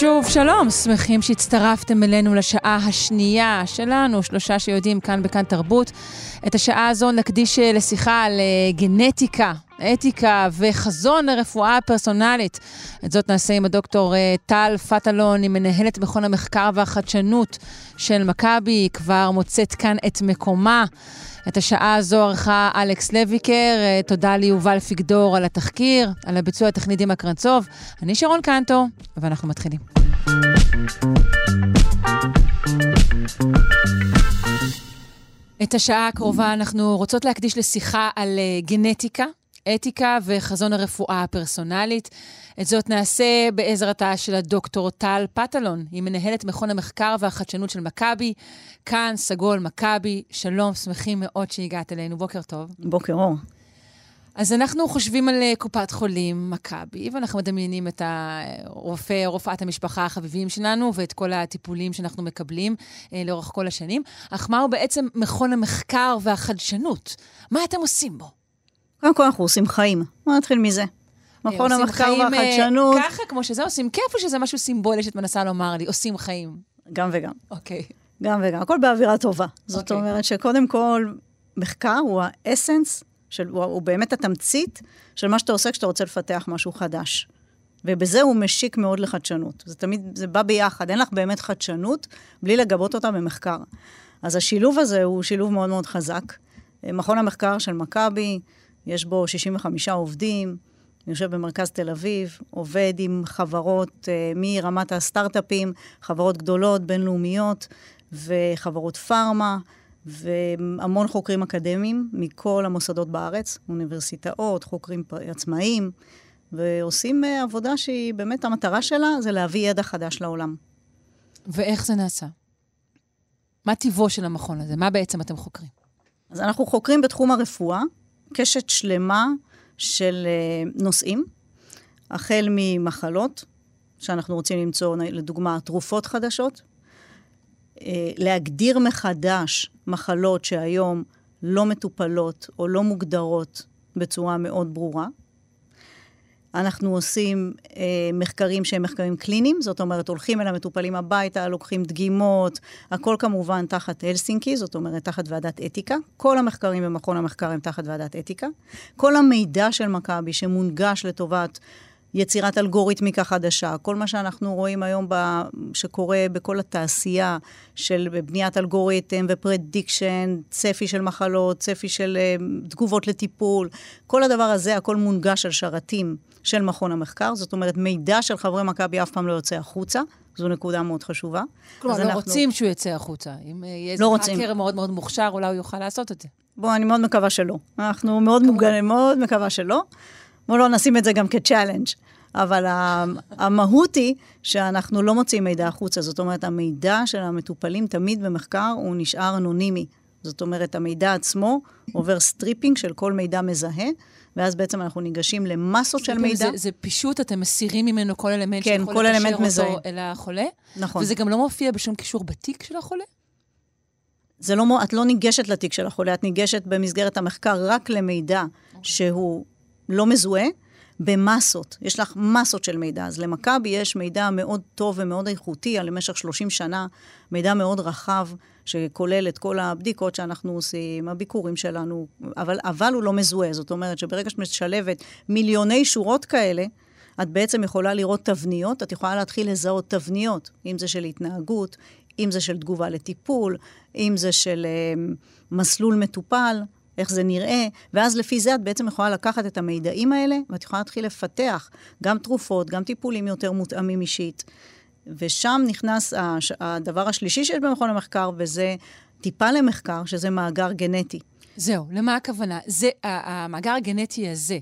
שוב, שלום, שמחים שהצטרפתם אלינו לשעה השנייה שלנו, שלושה שיודעים כאן בכאן תרבות. את השעה הזו נקדיש אה, לשיחה על אה, גנטיקה, אתיקה וחזון הרפואה הפרסונלית. את זאת נעשה עם הדוקטור אה, טל פטלון, היא מנהלת מכון המחקר והחדשנות של מכבי, היא כבר מוצאת כאן את מקומה. את השעה הזו ערכה אלכס לויקר, תודה ליובל פיגדור על התחקיר, על הביצוע הטכני דימה קרנצוב. אני שרון קנטו, ואנחנו מתחילים. את השעה הקרובה אנחנו רוצות להקדיש לשיחה על uh, גנטיקה, אתיקה וחזון הרפואה הפרסונלית. את זאת נעשה בעזרתה של הדוקטור טל פטלון. היא מנהלת מכון המחקר והחדשנות של מכבי. כאן, סגול מכבי. שלום, שמחים מאוד שהגעת אלינו. בוקר טוב. בוקר אור. אז אנחנו חושבים על אה, קופת חולים מכבי, ואנחנו מדמיינים את הרופא, רופאת המשפחה החביבים שלנו, ואת כל הטיפולים שאנחנו מקבלים אה, לאורך כל השנים. אך מהו בעצם מכון המחקר והחדשנות? מה אתם עושים בו? קודם כל אנחנו עושים חיים. בוא נתחיל מזה. אה, מכון המחקר והחדשנות. ככה, כמו שזה עושים כיף, או שזה משהו סימבולי שאת מנסה לומר לי? עושים חיים. גם וגם. אוקיי. גם וגם. הכל באווירה טובה. זאת אוקיי. אומרת שקודם כל, מחקר הוא האסנס של, הוא, הוא באמת התמצית של מה שאתה עושה כשאתה רוצה לפתח משהו חדש. ובזה הוא משיק מאוד לחדשנות. זה תמיד, זה בא ביחד, אין לך באמת חדשנות בלי לגבות אותה במחקר. אז השילוב הזה הוא שילוב מאוד מאוד חזק. מכון המחקר של מכבי, יש בו 65 עובדים, יושב במרכז תל אביב, עובד עם חברות uh, מרמת הסטארט-אפים, חברות גדולות, בינלאומיות, וחברות פארמה, והמון חוקרים אקדמיים מכל המוסדות בארץ, אוניברסיטאות, חוקרים עצמאיים, ועושים uh, עבודה שהיא באמת, המטרה שלה זה להביא ידע חדש לעולם. ואיך זה נעשה? מה טיבו של המכון הזה? מה בעצם אתם חוקרים? אז אנחנו חוקרים בתחום הרפואה, קשת שלמה של uh, נושאים, החל ממחלות, שאנחנו רוצים למצוא, לדוגמה, תרופות חדשות, uh, להגדיר מחדש מחלות שהיום לא מטופלות או לא מוגדרות בצורה מאוד ברורה. אנחנו עושים אה, מחקרים שהם מחקרים קליניים, זאת אומרת, הולכים אל המטופלים הביתה, לוקחים דגימות, הכל כמובן תחת הלסינקי, זאת אומרת, תחת ועדת אתיקה. כל המחקרים במכון המחקר הם תחת ועדת אתיקה. כל המידע של מכבי שמונגש לטובת יצירת אלגוריתמיקה חדשה, כל מה שאנחנו רואים היום ב, שקורה בכל התעשייה של בניית אלגוריתם ו prediction, צפי של מחלות, צפי של אה, תגובות לטיפול, כל הדבר הזה, הכל מונגש על שרתים של מכון המחקר, זאת אומרת, מידע של חברי מכבי אף פעם לא יוצא החוצה. זו נקודה מאוד חשובה. כלומר, לא אנחנו... רוצים שהוא יצא החוצה. אם יהיה איזה לא האקר מאוד מאוד מוכשר, אולי הוא יוכל לעשות את זה. בוא, אני מאוד מקווה שלא. אנחנו מאוד מוגנים, מאוד מקווה שלא. בואו לא נשים את זה גם כצ'אלנג'. אבל המהות היא שאנחנו לא מוציאים מידע החוצה. זאת אומרת, המידע של המטופלים תמיד במחקר הוא נשאר אנונימי. זאת אומרת, המידע עצמו עובר stripping של כל מידע מזהה, ואז בעצם אנחנו ניגשים למסות של מידע. זה, זה פישוט, אתם מסירים ממנו כל אלמנט כן, שיכול כל אלמנט מזהה. אותו אל החולה? נכון. וזה גם לא מופיע בשום קישור בתיק של החולה? זה לא, את לא ניגשת לתיק של החולה, את ניגשת במסגרת המחקר רק למידע okay. שהוא לא מזוהה, במסות. יש לך מסות של מידע. אז למכבי יש מידע מאוד טוב ומאוד איכותי על למשך 30 שנה, מידע מאוד רחב, שכולל את כל הבדיקות שאנחנו עושים, הביקורים שלנו, אבל, אבל הוא לא מזוהה. זאת אומרת שברגע שאת משלבת מיליוני שורות כאלה, את בעצם יכולה לראות תבניות, את יכולה להתחיל לזהות תבניות, אם זה של התנהגות, אם זה של תגובה לטיפול, אם זה של אה, מסלול מטופל. איך זה נראה, ואז לפי זה את בעצם יכולה לקחת את המידעים האלה, ואת יכולה להתחיל לפתח גם תרופות, גם טיפולים יותר מותאמים אישית. ושם נכנס הדבר השלישי שיש במכון המחקר, וזה טיפה למחקר, שזה מאגר גנטי. זהו, למה הכוונה? זה, המאגר הגנטי הזה,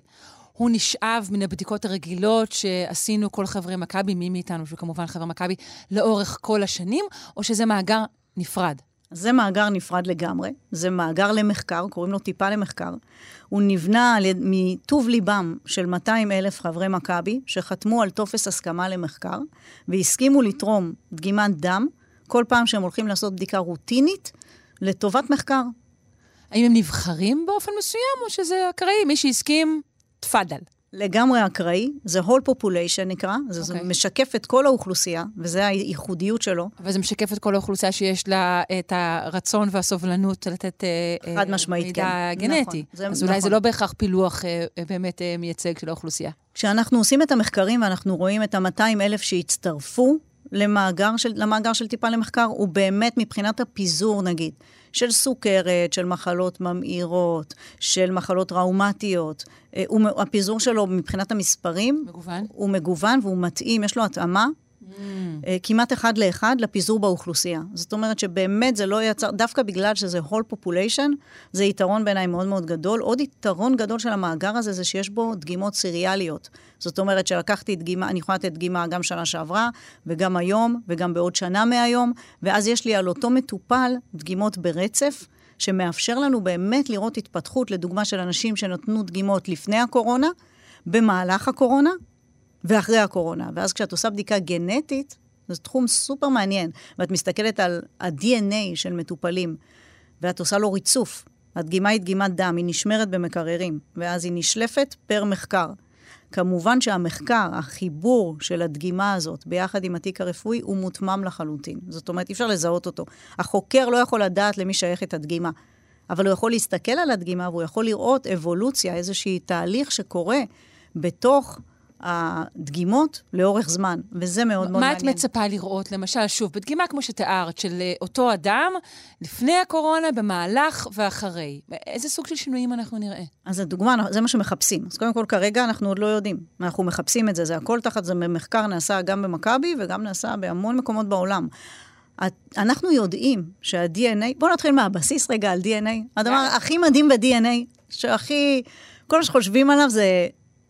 הוא נשאב מן הבדיקות הרגילות שעשינו כל חברי מכבי, מי מאיתנו, שהוא כמובן חבר מכבי, לאורך כל השנים, או שזה מאגר נפרד? זה מאגר נפרד לגמרי, זה מאגר למחקר, קוראים לו טיפה למחקר. הוא נבנה מטוב ליבם של 200 אלף חברי מכבי, שחתמו על טופס הסכמה למחקר, והסכימו לתרום דגימת דם כל פעם שהם הולכים לעשות בדיקה רוטינית לטובת מחקר. האם הם נבחרים באופן מסוים, או שזה אקראי? מי שהסכים, תפאדל. לגמרי אקראי, זה whole population נקרא, זה, okay. זה אוקיי. משקף את כל האוכלוסייה, וזה הייחודיות שלו. אבל זה משקף את כל האוכלוסייה שיש לה את הרצון והסובלנות לתת אה, חד משמעית, מידע כן. גנטי. נכון, זה, אז אולי נכון. זה לא בהכרח פילוח אה, באמת אה, מייצג של האוכלוסייה. כשאנחנו עושים את המחקרים ואנחנו רואים את ה-200 אלף שהצטרפו למאגר של, למאגר של טיפה למחקר, הוא באמת מבחינת הפיזור, נגיד. של סוכרת, של מחלות ממאירות, של מחלות טראומטיות. אה, הפיזור שלו מבחינת המספרים... מגוון? הוא מגוון והוא מתאים, יש לו התאמה Mm. כמעט אחד לאחד לפיזור באוכלוסייה. זאת אומרת שבאמת זה לא יצר, דווקא בגלל שזה whole population, זה יתרון בעיניי מאוד מאוד גדול. עוד יתרון גדול של המאגר הזה זה שיש בו דגימות סיריאליות. זאת אומרת שלקחתי דגימה, אני יכולה לתת דגימה גם שנה שעברה, וגם היום, וגם בעוד שנה מהיום, ואז יש לי על אותו מטופל דגימות ברצף. שמאפשר לנו באמת לראות התפתחות, לדוגמה של אנשים שנתנו דגימות לפני הקורונה, במהלך הקורונה, ואחרי הקורונה. ואז כשאת עושה בדיקה גנטית, זה תחום סופר מעניין, ואת מסתכלת על ה-DNA של מטופלים, ואת עושה לו ריצוף. הדגימה היא דגימת דם, היא נשמרת במקררים, ואז היא נשלפת פר מחקר. כמובן שהמחקר, החיבור של הדגימה הזאת ביחד עם התיק הרפואי, הוא מותמם לחלוטין. זאת אומרת, אי אפשר לזהות אותו. החוקר לא יכול לדעת למי שייכת הדגימה, אבל הוא יכול להסתכל על הדגימה והוא יכול לראות אבולוציה, איזשהי תהליך שקורה בתוך הדגימות לאורך זמן, וזה מאוד מאוד מעניין. מה את מצפה לראות, למשל, שוב, בדגימה כמו שתיארת, של אה, אותו אדם, לפני הקורונה, במהלך ואחרי? איזה סוג של שינויים אנחנו נראה? אז הדוגמה, זה מה שמחפשים. אז קודם כל, כרגע אנחנו עוד לא יודעים. אנחנו מחפשים את זה, זה הכל תחת, זה מחקר נעשה גם במכבי וגם נעשה בהמון מקומות בעולם. אנחנו יודעים שה-DNA, בואו נתחיל מהבסיס רגע על DNA. הדבר הכי מדהים ב-DNA, שהכי, כל מה שחושבים עליו זה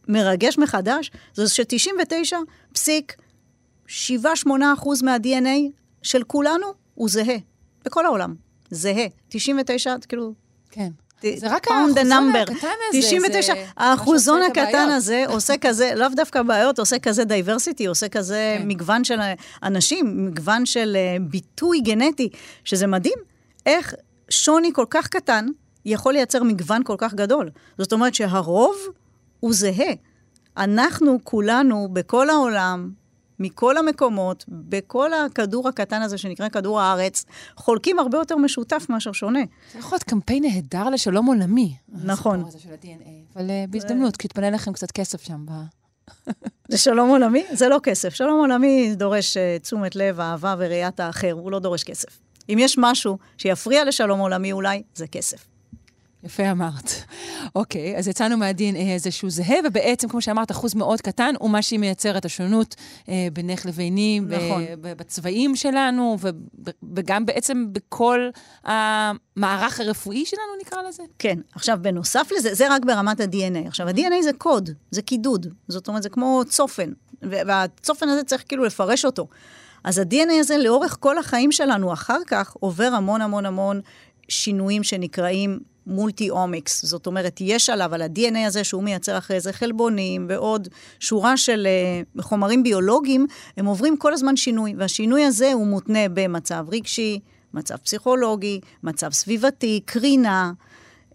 מרגש מחדש, זה ש-99.7-8% מה-DNA של כולנו הוא זהה, בכל העולם. זהה. 99, כאילו... כן. זה רק האחוזון הקטן הזה. 99, האחוזון הקטן הזה עושה כזה, לאו דווקא בעיות, עושה כזה diversity, עושה כזה כן. מגוון של אנשים, מגוון של אה, ביטוי גנטי, שזה מדהים. איך שוני כל כך קטן יכול לייצר מגוון כל כך גדול. זאת אומרת שהרוב הוא זהה. אנחנו כולנו, בכל העולם, מכל המקומות, בכל הכדור הקטן הזה שנקרא כדור הארץ, חולקים הרבה יותר משותף מאשר שונה. זה יכול להיות קמפיין נהדר לשלום עולמי. נכון. הסיפור הזה של ה-DNA. אבל uh, בהזדמנות, כי יתפנה לכם קצת כסף שם. ב... לשלום עולמי? זה לא כסף. שלום עולמי דורש uh, תשומת לב, אהבה וראיית האחר, הוא לא דורש כסף. אם יש משהו שיפריע לשלום עולמי אולי, זה כסף. יפה אמרת. אוקיי, אז יצאנו מה-DNA הזה שהוא זהה, ובעצם, כמו שאמרת, אחוז מאוד קטן הוא מה שהיא מייצרת, השונות אה, בינך לביני, נכון. בצבעים שלנו, וגם בעצם בכל המערך הרפואי שלנו, נקרא לזה. כן. עכשיו, בנוסף לזה, זה רק ברמת ה-DNA. עכשיו, ה-DNA זה קוד, זה קידוד. זאת אומרת, זה כמו צופן, והצופן הזה צריך כאילו לפרש אותו. אז ה-DNA הזה לאורך כל החיים שלנו אחר כך עובר המון המון המון שינויים שנקראים מולטי-אומיקס, זאת אומרת, יש עליו, על ה-DNA הזה שהוא מייצר אחרי זה חלבונים ועוד שורה של uh, חומרים ביולוגיים, הם עוברים כל הזמן שינוי, והשינוי הזה הוא מותנה במצב רגשי, מצב פסיכולוגי, מצב סביבתי, קרינה.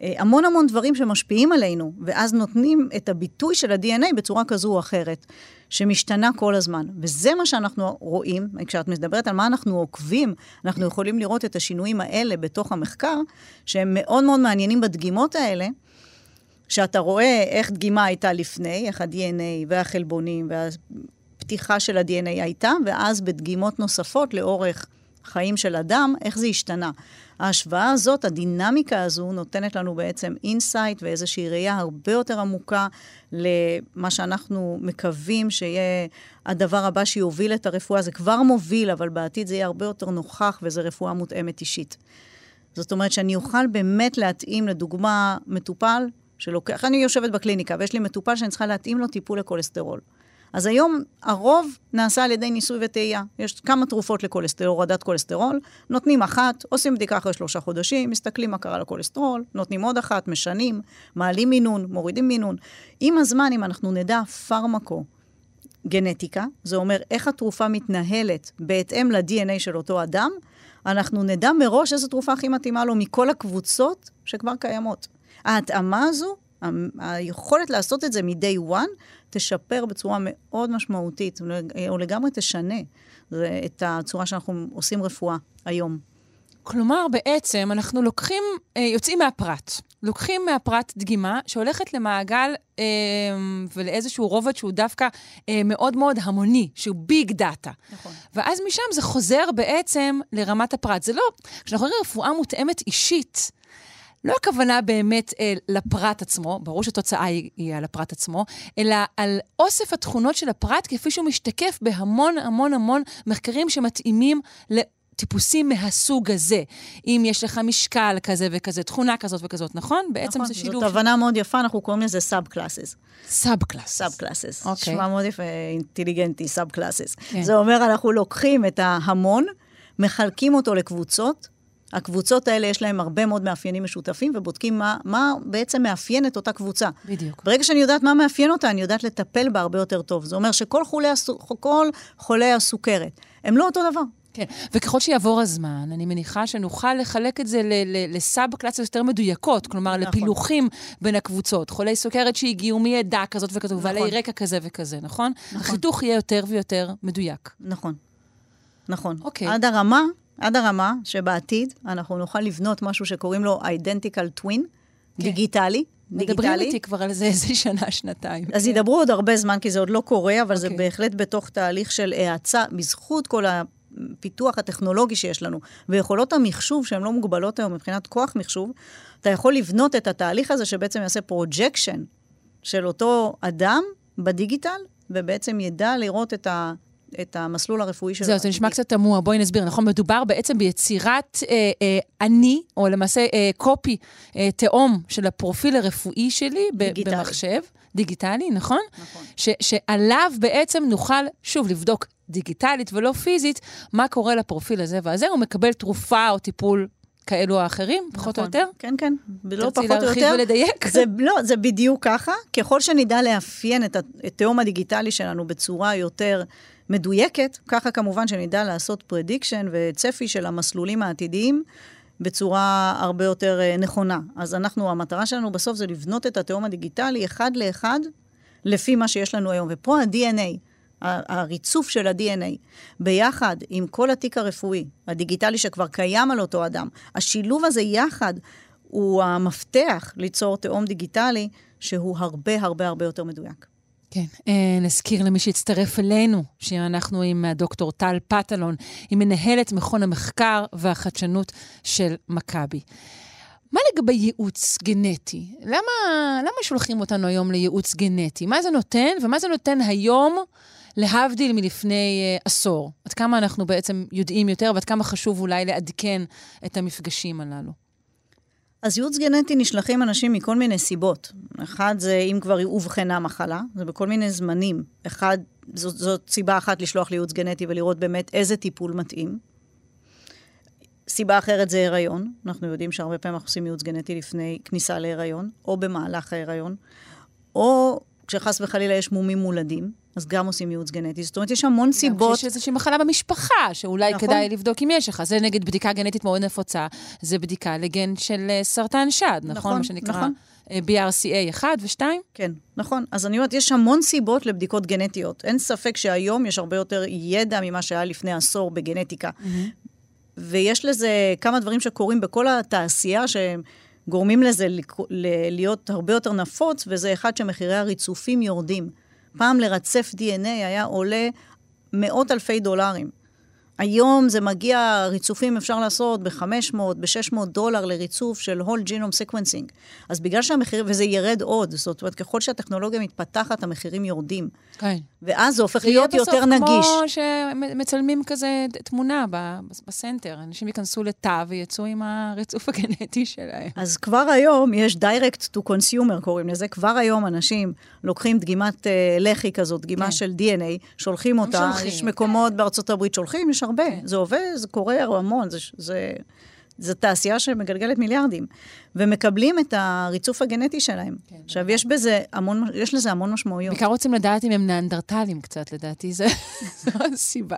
אה, המון המון דברים שמשפיעים עלינו, ואז נותנים את הביטוי של ה-DNA בצורה כזו או אחרת, שמשתנה כל הזמן. וזה מה שאנחנו רואים, כשאת מדברת על מה אנחנו עוקבים, אנחנו יכולים לראות את השינויים האלה בתוך המחקר, שהם מאוד מאוד מעניינים בדגימות האלה, שאתה רואה איך דגימה הייתה לפני, איך ה-DNA והחלבונים והפתיחה של ה-DNA הייתה, ואז בדגימות נוספות לאורך חיים של אדם, איך זה השתנה. ההשוואה הזאת, הדינמיקה הזו, נותנת לנו בעצם insight ואיזושהי ראייה הרבה יותר עמוקה למה שאנחנו מקווים שיהיה הדבר הבא שיוביל את הרפואה. זה כבר מוביל, אבל בעתיד זה יהיה הרבה יותר נוכח, וזה רפואה מותאמת אישית. זאת אומרת שאני אוכל באמת להתאים, לדוגמה, מטופל שלוקח, אני יושבת בקליניקה ויש לי מטופל שאני צריכה להתאים לו טיפול לכולסטרול. אז היום הרוב נעשה על ידי ניסוי וטעייה. יש כמה תרופות לכולסטרול, הורדת כולסטרול, נותנים אחת, עושים בדיקה אחרי שלושה חודשים, מסתכלים מה קרה לכולסטרול, נותנים עוד אחת, משנים, מעלים מינון, מורידים מינון. עם הזמן, אם אנחנו נדע פרמקו, גנטיקה, זה אומר איך התרופה מתנהלת בהתאם ל-DNA של אותו אדם, אנחנו נדע מראש איזו תרופה הכי מתאימה לו מכל הקבוצות שכבר קיימות. ההתאמה הזו, היכולת לעשות את זה מ-day one, תשפר בצורה מאוד משמעותית, או לגמרי תשנה את הצורה שאנחנו עושים רפואה היום. כלומר, בעצם אנחנו לוקחים, אה, יוצאים מהפרט. לוקחים מהפרט דגימה שהולכת למעגל אה, ולאיזשהו רובד שהוא דווקא אה, מאוד מאוד המוני, שהוא ביג דאטה. נכון. ואז משם זה חוזר בעצם לרמת הפרט. זה לא, כשאנחנו אומרים רפואה מותאמת אישית, לא הכוונה באמת אה, לפרט עצמו, ברור שהתוצאה היא, היא על הפרט עצמו, אלא על אוסף התכונות של הפרט כפי שהוא משתקף בהמון המון המון מחקרים שמתאימים טיפוסים מהסוג הזה. אם יש לך משקל כזה וכזה, תכונה כזאת וכזאת, נכון? בעצם נכון, זה שילוב. זאת הבנה מאוד יפה, אנחנו קוראים לזה sub classes. sub classes. sub classes. אוקיי. שמע מאוד יפה, אינטליגנטי, sub classes. כן. זה אומר, אנחנו לוקחים את ההמון, מחלקים אותו לקבוצות, הקבוצות האלה יש להן הרבה מאוד מאפיינים משותפים, ובודקים מה, מה בעצם מאפיין את אותה קבוצה. בדיוק. ברגע שאני יודעת מה מאפיין אותה, אני יודעת לטפל בה הרבה יותר טוב. זה אומר שכל חולי, חולי הסוכרת הם לא אותו דבר. כן, וככל שיעבור הזמן, אני מניחה שנוכל לחלק את זה לסאב קלאסיות יותר מדויקות, כלומר, נכון. לפילוחים בין הקבוצות. חולי סוכרת שהגיעו מעדה כזאת וכזאת, נכון. ובעלי רקע כזה וכזה, נכון? נכון. החיתוך יהיה יותר ויותר מדויק. נכון. נכון. אוקיי. עד הרמה, עד הרמה שבעתיד אנחנו נוכל לבנות משהו שקוראים לו identical twin, כן. דיגיטלי. מדברים איתי כבר על זה איזה שנה, שנתיים. אז כן. ידברו עוד הרבה זמן, כי זה עוד לא קורה, אבל okay. זה אוקיי. בהחלט בתוך תהליך של האצה, בזכות כל הפיתוח הטכנולוגי שיש לנו, ויכולות המחשוב שהן לא מוגבלות היום מבחינת כוח מחשוב, אתה יכול לבנות את התהליך הזה שבעצם יעשה projection של אותו אדם ב digital, ובעצם ידע לראות את ה... את המסלול הרפואי שלו. זהו, זה נשמע קצת תמוה, בואי נסביר. נכון, מדובר בעצם ביצירת אה, אה, אני, או למעשה אה, copy, אה, תאום של הפרופיל הרפואי שלי דיגיטלי. במחשב. דיגיטלי, נכון? נכון. ש, שעליו בעצם נוכל, שוב, לבדוק דיגיטלית ולא פיזית, מה קורה לפרופיל הזה והזה, הוא מקבל תרופה או טיפול כאלו או אחרים, פחות נכון, או יותר? כן, כן, לא פחות או יותר. תרצי להרחיב ולדייק? זה, לא, זה בדיוק ככה. ככל שנדע לאפיין את התאום הדיגיטלי שלנו בצורה יותר מדויקת, ככה כמובן שנדע לעשות prediction וצפי של המסלולים העתידיים. בצורה הרבה יותר אה, נכונה. אז אנחנו, המטרה שלנו בסוף זה לבנות את התאום הדיגיטלי אחד לאחד לפי מה שיש לנו היום. ופה ה-DNA, הריצוף של ה-DNA, ביחד עם כל התיק הרפואי, הדיגיטלי שכבר קיים על אותו אדם, השילוב הזה יחד הוא המפתח ליצור תהום דיגיטלי שהוא הרבה הרבה הרבה יותר מדויק. כן, אה, נזכיר למי שהצטרף אלינו, שאנחנו עם הדוקטור טל פטלון, היא מנהלת מכון המחקר והחדשנות של מכבי. מה לגבי ייעוץ גנטי? למה, למה שולחים אותנו היום לייעוץ גנטי? מה זה נותן, ומה זה נותן היום, להבדיל מלפני uh, עשור? עד כמה אנחנו בעצם יודעים יותר, ועד כמה חשוב אולי לעדכן את המפגשים הללו? אז ייעוץ גנטי נשלחים אנשים מכל מיני סיבות. אחד זה אם כבר אובחנה מחלה, זה בכל מיני זמנים. אחד, זאת, זאת סיבה אחת לשלוח לייעוץ גנטי ולראות באמת איזה טיפול מתאים. סיבה אחרת זה הריון. אנחנו יודעים שהרבה פעמים אנחנו עושים ייעוץ גנטי לפני כניסה להיריון, או במהלך ההיריון, או כשחס וחלילה יש מומים מולדים, אז גם עושים ייעוץ גנטי. זאת אומרת, יש המון סיבות. כשיש איזושהי מחלה במשפחה, שאולי נכון. כדאי לבדוק אם יש לך. זה נגיד בדיקה גנטית מאוד נפוצה, זה בדיקה לגן של אה, סרטן שד, נכון? נכון, מה שנקרא נכון. BRCA 1 ו-2? כן, נכון. אז אני אומרת, יש המון סיבות לבדיקות גנטיות. אין ספק שהיום יש הרבה יותר ידע ממה שהיה לפני עשור בגנטיקה. Mm-hmm. ויש לזה כמה דברים שקורים בכל התעשייה, שהם... גורמים לזה להיות הרבה יותר נפוץ, וזה אחד שמחירי הריצופים יורדים. פעם לרצף DNA היה עולה מאות אלפי דולרים. היום זה מגיע, ריצופים אפשר לעשות ב-500, ב-600 דולר לריצוף של whole genome sequencing. אז בגלל שהמחירים, וזה ירד עוד, זאת אומרת, ככל שהטכנולוגיה מתפתחת, המחירים יורדים. כן. ואז זה הופך להיות יותר נגיש. זה יהיה בסוף כמו שמצלמים כזה תמונה בסנטר. אנשים ייכנסו לתא ויצאו עם הריצוף הגנטי שלהם. אז כבר היום יש direct to consumer, קוראים לזה. כבר היום אנשים לוקחים דגימת uh, לחי כזאת, דגימה כן. של DNA, שולחים אותה. שולחים. יש מקומות כן. בארצות הברית שולחים, יש הרבה. כן. זה עובד, זה קורה המון, זה... זה... זו תעשייה שמגלגלת מיליארדים, ומקבלים את הריצוף הגנטי שלהם. כן, עכשיו, נכון. יש בזה המון, יש לזה המון משמעויות. בעיקר רוצים לדעת אם הם ניאנדרטלים קצת, לדעתי, זו הסיבה.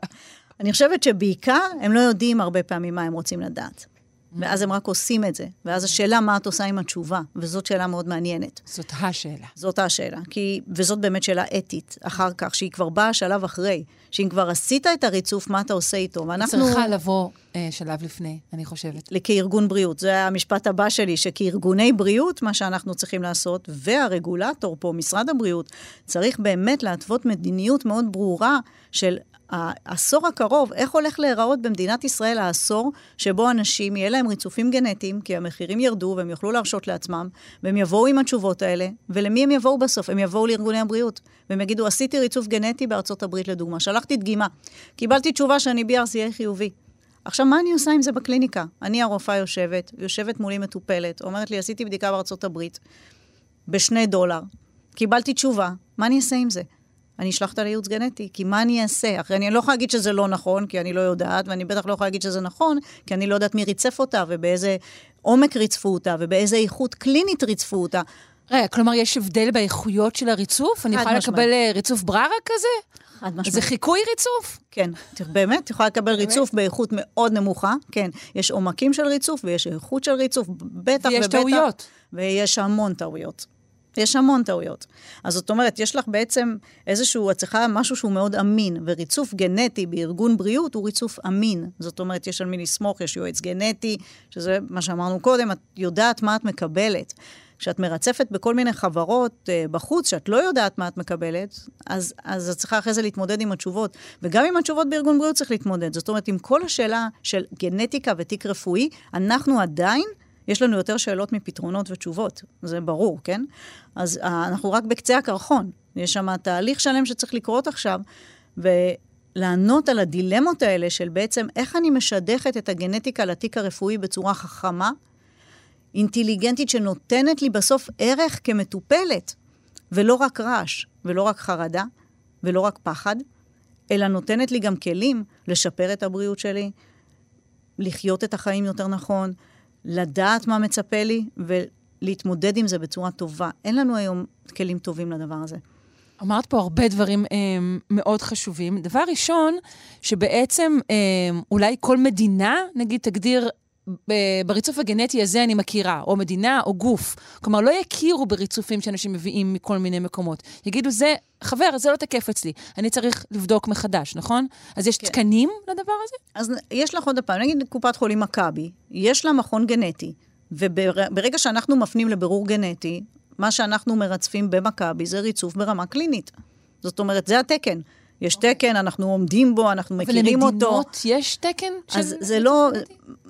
אני חושבת שבעיקר הם לא יודעים הרבה פעמים מה הם רוצים לדעת. ואז הם רק עושים את זה. ואז השאלה מה את עושה עם התשובה, וזאת שאלה מאוד מעניינת. זאת השאלה. זאת השאלה. כי, וזאת באמת שאלה אתית, אחר כך, שהיא כבר באה שלב אחרי. שאם כבר עשית את הריצוף, מה אתה עושה איתו? ואנחנו... צריכה לבוא אה, שלב לפני, אני חושבת. כארגון בריאות. זה המשפט הבא שלי, שכארגוני בריאות, מה שאנחנו צריכים לעשות, והרגולטור פה, משרד הבריאות, צריך באמת להתוות מדיניות מאוד ברורה של העשור הקרוב, איך הולך להיראות במדינת ישראל העשור שבו אנשים, יהיה להם ריצופים גנטיים, כי המחירים ירדו והם יוכלו להרשות לעצמם, והם יבואו עם התשובות האלה, ולמי הם יבואו בסוף? הם יבואו לארגוני הבריאות, והם יגידו, עשיתי ריצוף גנטי בארצות הברית לדוגמה, שלחתי דגימה, קיבלתי תשובה שאני BRCA חיובי. עכשיו, מה אני עושה עם זה בקליניקה? אני הרופאה יושבת, יושבת מולי מטופלת, אומרת לי, עשיתי בדיקה בארצות הברית, בשני דולר, קיבלתי תשובה, מה אני אעשה עם זה? אני אשלח אותה לייעוץ גנטי, כי מה אני אעשה? אחרי, אני לא יכולה להגיד שזה לא נכון, כי אני לא יודעת, ואני בטח לא יכולה להגיד שזה נכון, כי אני לא יודעת מי ריצף אותה, ובאיזה עומק ריצפו אותה, ובאיזה איכות קלינית ריצפו אותה. רגע, כלומר, יש הבדל באיכויות של הריצוף? אני יכולה לקבל אה, ריצוף בררה כזה? חד משמעית. זה חיקוי ריצוף? כן, באמת, יכולה לקבל ריצוף באיכות מאוד נמוכה, כן. יש עומקים של ריצוף ויש איכות של ריצוף, בטח ובטח. ויש טעויות. ויש המון טעויות. יש המון טעויות. אז זאת אומרת, יש לך בעצם איזשהו, את צריכה משהו שהוא מאוד אמין, וריצוף גנטי בארגון בריאות הוא ריצוף אמין. זאת אומרת, יש על מי לסמוך, יש יועץ גנטי, שזה מה שאמרנו קודם, את יודעת מה את מקבלת. כשאת מרצפת בכל מיני חברות uh, בחוץ, שאת לא יודעת מה את מקבלת, אז, אז את צריכה אחרי זה להתמודד עם התשובות. וגם עם התשובות בארגון בריאות צריך להתמודד. זאת אומרת, עם כל השאלה של גנטיקה ותיק רפואי, אנחנו עדיין יש לנו יותר שאלות מפתרונות ותשובות, זה ברור, כן? אז אה, אנחנו רק בקצה הקרחון. יש שם תהליך שלם שצריך לקרות עכשיו, ולענות על הדילמות האלה של בעצם איך אני משדכת את הגנטיקה לתיק הרפואי בצורה חכמה, אינטליגנטית, שנותנת לי בסוף ערך כמטופלת, ולא רק רעש, ולא רק חרדה, ולא רק פחד, אלא נותנת לי גם כלים לשפר את הבריאות שלי, לחיות את החיים יותר נכון, לדעת מה מצפה לי ולהתמודד עם זה בצורה טובה. אין לנו היום כלים טובים לדבר הזה. אמרת פה הרבה דברים אה, מאוד חשובים. דבר ראשון, שבעצם אה, אולי כל מדינה, נגיד, תגדיר בריצוף הגנטי הזה אני מכירה, או מדינה או גוף. כלומר, לא יכירו בריצופים שאנשים מביאים מכל מיני מקומות. יגידו, זה, חבר, זה לא תקף אצלי, אני צריך לבדוק מחדש, נכון? אז יש כן. תקנים לדבר הזה? אז יש לך עוד פעם, נגיד קופת חולים מכבי, יש לה מכון גנטי, וברגע שאנחנו מפנים לבירור גנטי, מה שאנחנו מרצפים במכבי זה ריצוף ברמה קלינית. זאת אומרת, זה התקן. יש okay. אוקיי. תקן, אנחנו עומדים בו, אנחנו מכירים אותו. ולמדינות יש תקן? אז זה לא...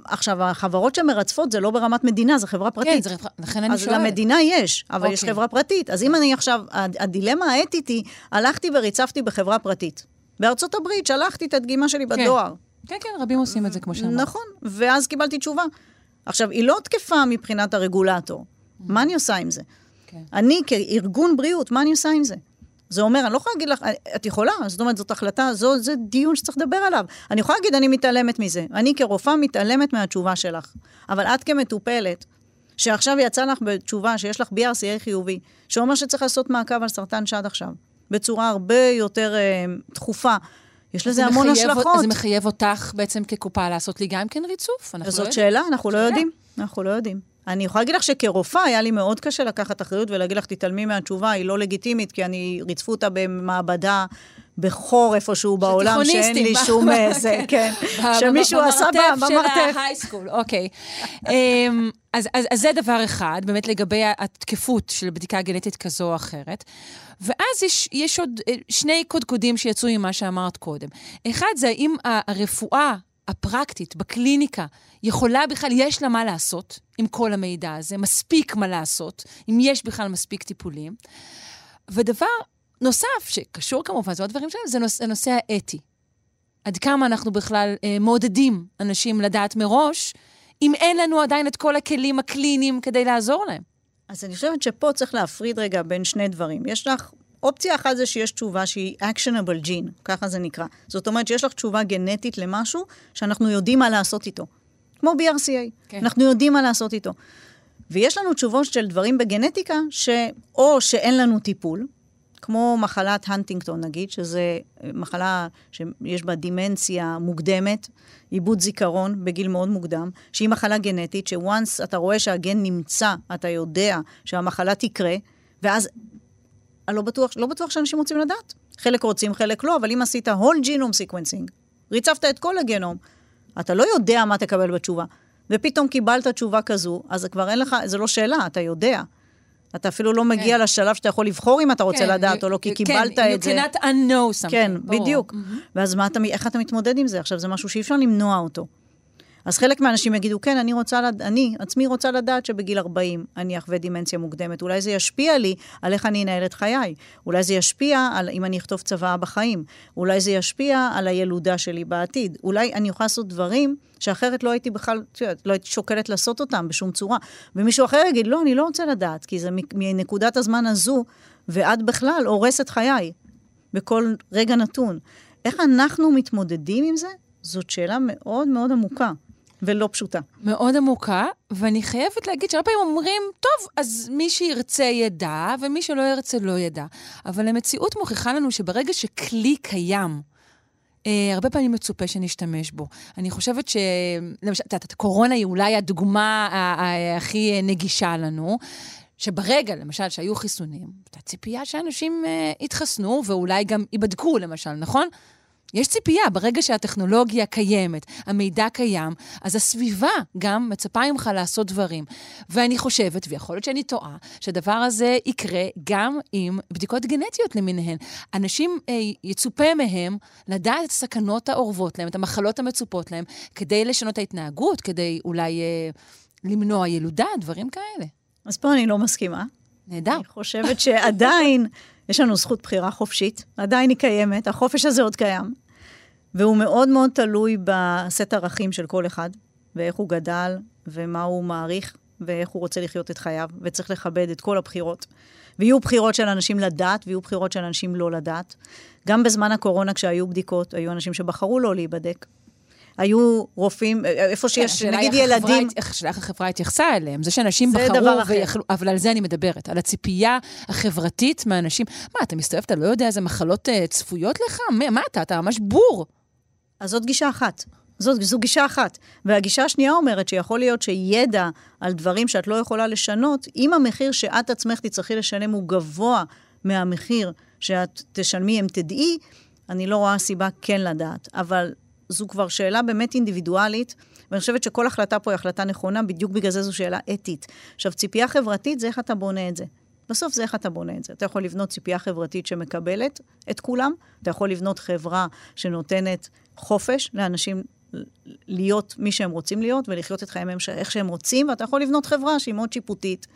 עכשיו, החברות שמרצפות זה לא ברמת מדינה, זה חברה פרטית. כן, זה, לכן אני שואלת. אז למדינה יש, אבל okay. יש אוקיי. חברה פרטית. אז אם אני עכשיו, הדילמה האתית היא, הלכתי וריצפתי בחברה פרטית. בארצות הברית שלחתי את הדגימה שלי כן. בדואר. כן, כן, רבים עושים את זה, כמו שאמרת. נכון, ואז קיבלתי תשובה. עכשיו, היא לא תקפה מבחינת הרגולטור. מה אני עושה עם זה? כן. אני כארגון בריאות, מה אני עושה עם זה? זה אומר, אני לא יכולה להגיד לך, את יכולה, זאת אומרת, זאת החלטה, זו, זה דיון שצריך לדבר עליו. אני יכולה להגיד, אני מתעלמת מזה. אני כרופאה מתעלמת מהתשובה שלך. אבל את כמטופלת, שעכשיו יצא לך בתשובה שיש לך BRCA חיובי, שאומר שצריך לעשות מעקב על סרטן שד עכשיו, בצורה הרבה יותר אה, דחופה. יש לזה המון השלכות. אז זה מחייב אותך בעצם כקופה לעשות לי גם כן ריצוף? זאת לא שאלה, אנחנו לא יודעים. אנחנו לא יודעים. אני יכולה להגיד לך שכרופאה היה לי מאוד קשה לקחת אחריות ולהגיד לך, תתעלמי מהתשובה, היא לא לגיטימית, כי אני, ריצפו אותה במעבדה בחור איפשהו בעולם, שאין לי שום איזה, כן, שמישהו עשה במרתף. במרתף של ההייסקול, אוקיי. אמ, אז, אז, אז זה דבר אחד, באמת לגבי התקפות של בדיקה גנטית כזו או אחרת. ואז יש, יש עוד אה, שני קודקודים שיצאו ממה שאמרת קודם. אחד זה האם הרפואה הפרקטית בקליניקה יכולה בכלל, יש לה מה לעשות עם כל המידע הזה, מספיק מה לעשות, אם יש בכלל מספיק טיפולים. ודבר נוסף, שקשור כמובן, זה עוד דברים שלהם, זה נוש, הנושא האתי. עד כמה אנחנו בכלל אה, מעודדים אנשים לדעת מראש, אם אין לנו עדיין את כל הכלים הקליניים כדי לעזור להם. אז אני חושבת שפה צריך להפריד רגע בין שני דברים. יש לך, אופציה אחת זה שיש תשובה שהיא actionable gene, ככה זה נקרא. זאת אומרת שיש לך תשובה גנטית למשהו שאנחנו יודעים מה לעשות איתו. כמו BRCA, כן. אנחנו יודעים מה לעשות איתו. ויש לנו תשובות של דברים בגנטיקה, שאו שאין לנו טיפול, כמו מחלת הנטינגטון נגיד, שזה מחלה שיש בה דימנציה מוקדמת, עיבוד זיכרון בגיל מאוד מוקדם, שהיא מחלה גנטית, שוואנס אתה רואה שהגן נמצא, אתה יודע שהמחלה תקרה, ואז אני לא בטוח, לא בטוח שאנשים רוצים לדעת. חלק רוצים, חלק לא, אבל אם עשית whole genome sequencing, ריצפת את כל הגנום, אתה לא יודע מה תקבל בתשובה. ופתאום קיבלת תשובה כזו, אז כבר אין לך, זה לא שאלה, אתה יודע. אתה אפילו לא מגיע כן. לשלב שאתה יכול לבחור אם אתה רוצה כן, לדעת או לא, כי כן, קיבלת את זה. כן, you cannot unknow something. כן, בדיוק. Mm-hmm. ואז מה אתה, איך אתה מתמודד עם זה? עכשיו, זה משהו שאי אפשר למנוע אותו. אז חלק מהאנשים יגידו, כן, אני רוצה, לד... אני עצמי רוצה לדעת שבגיל 40 אני אחווה דימנציה מוקדמת. אולי זה ישפיע לי על איך אני אנהל את חיי. אולי זה ישפיע על אם אני אכתוב צוואה בחיים. אולי זה ישפיע על הילודה שלי בעתיד. אולי אני אוכל לעשות דברים שאחרת לא הייתי בכלל, לא הייתי שוקלת לעשות אותם בשום צורה. ומישהו אחר יגיד, לא, אני לא רוצה לדעת, כי זה מנקודת הזמן הזו ועד בכלל הורס את חיי, בכל רגע נתון. איך אנחנו מתמודדים עם זה? זאת שאלה מאוד מאוד עמוקה. ולא פשוטה. מאוד עמוקה, ואני חייבת להגיד שהרבה פעמים אומרים, טוב, אז מי שירצה ידע, ומי שלא ירצה לא ידע. אבל המציאות מוכיחה לנו שברגע שכלי קיים, אה, הרבה פעמים מצופה שנשתמש בו. אני חושבת ש... למשל, את יודעת, הקורונה היא אולי הדוגמה הכי נגישה לנו. שברגע, למשל, שהיו חיסונים, הייתה ציפייה שאנשים אה, יתחסנו ואולי גם ייבדקו, למשל, נכון? יש ציפייה, ברגע שהטכנולוגיה קיימת, המידע קיים, אז הסביבה גם מצפה ממך לעשות דברים. ואני חושבת, ויכול להיות שאני טועה, שהדבר הזה יקרה גם עם בדיקות גנטיות למיניהן. אנשים, אה, יצופה מהם לדעת את הסכנות האורבות להם, את המחלות המצופות להם, כדי לשנות ההתנהגות, כדי אולי אה, למנוע ילודה, דברים כאלה. אז פה אני לא מסכימה. נהדר. אני חושבת שעדיין יש לנו זכות בחירה חופשית, עדיין היא קיימת, החופש הזה עוד קיים. והוא מאוד מאוד תלוי בסט ערכים של כל אחד, ואיך הוא גדל, ומה הוא מעריך, ואיך הוא רוצה לחיות את חייו, וצריך לכבד את כל הבחירות. ויהיו בחירות של אנשים לדעת, ויהיו בחירות של אנשים לא לדעת. גם בזמן הקורונה, כשהיו בדיקות, היו אנשים שבחרו לא להיבדק, היו רופאים, איפה כן, שיש, כן, נגיד ילדים... השאלה איך החברה התייחסה אליהם. זה שאנשים זה בחרו ויכלו... אבל על זה אני מדברת, על הציפייה החברתית מאנשים. מה, אתה מסתובב, אתה לא יודע איזה מחלות uh, צפויות לך? מה, מה אתה? אתה ממש בור. אז זאת גישה אחת. זאת, זו גישה אחת. והגישה השנייה אומרת שיכול להיות שידע על דברים שאת לא יכולה לשנות, אם המחיר שאת עצמך תצטרכי לשלם הוא גבוה מהמחיר שאת תשלמי אם תדעי, אני לא רואה סיבה כן לדעת. אבל זו כבר שאלה באמת אינדיבידואלית, ואני חושבת שכל החלטה פה היא החלטה נכונה, בדיוק בגלל זה זו שאלה אתית. עכשיו, ציפייה חברתית זה איך אתה בונה את זה. בסוף זה איך אתה בונה את זה. אתה יכול לבנות ציפייה חברתית שמקבלת את כולם, אתה יכול לבנות חברה שנותנת חופש לאנשים להיות מי שהם רוצים להיות ולחיות את חייהם איך שהם רוצים, ואתה יכול לבנות חברה שהיא מאוד שיפוטית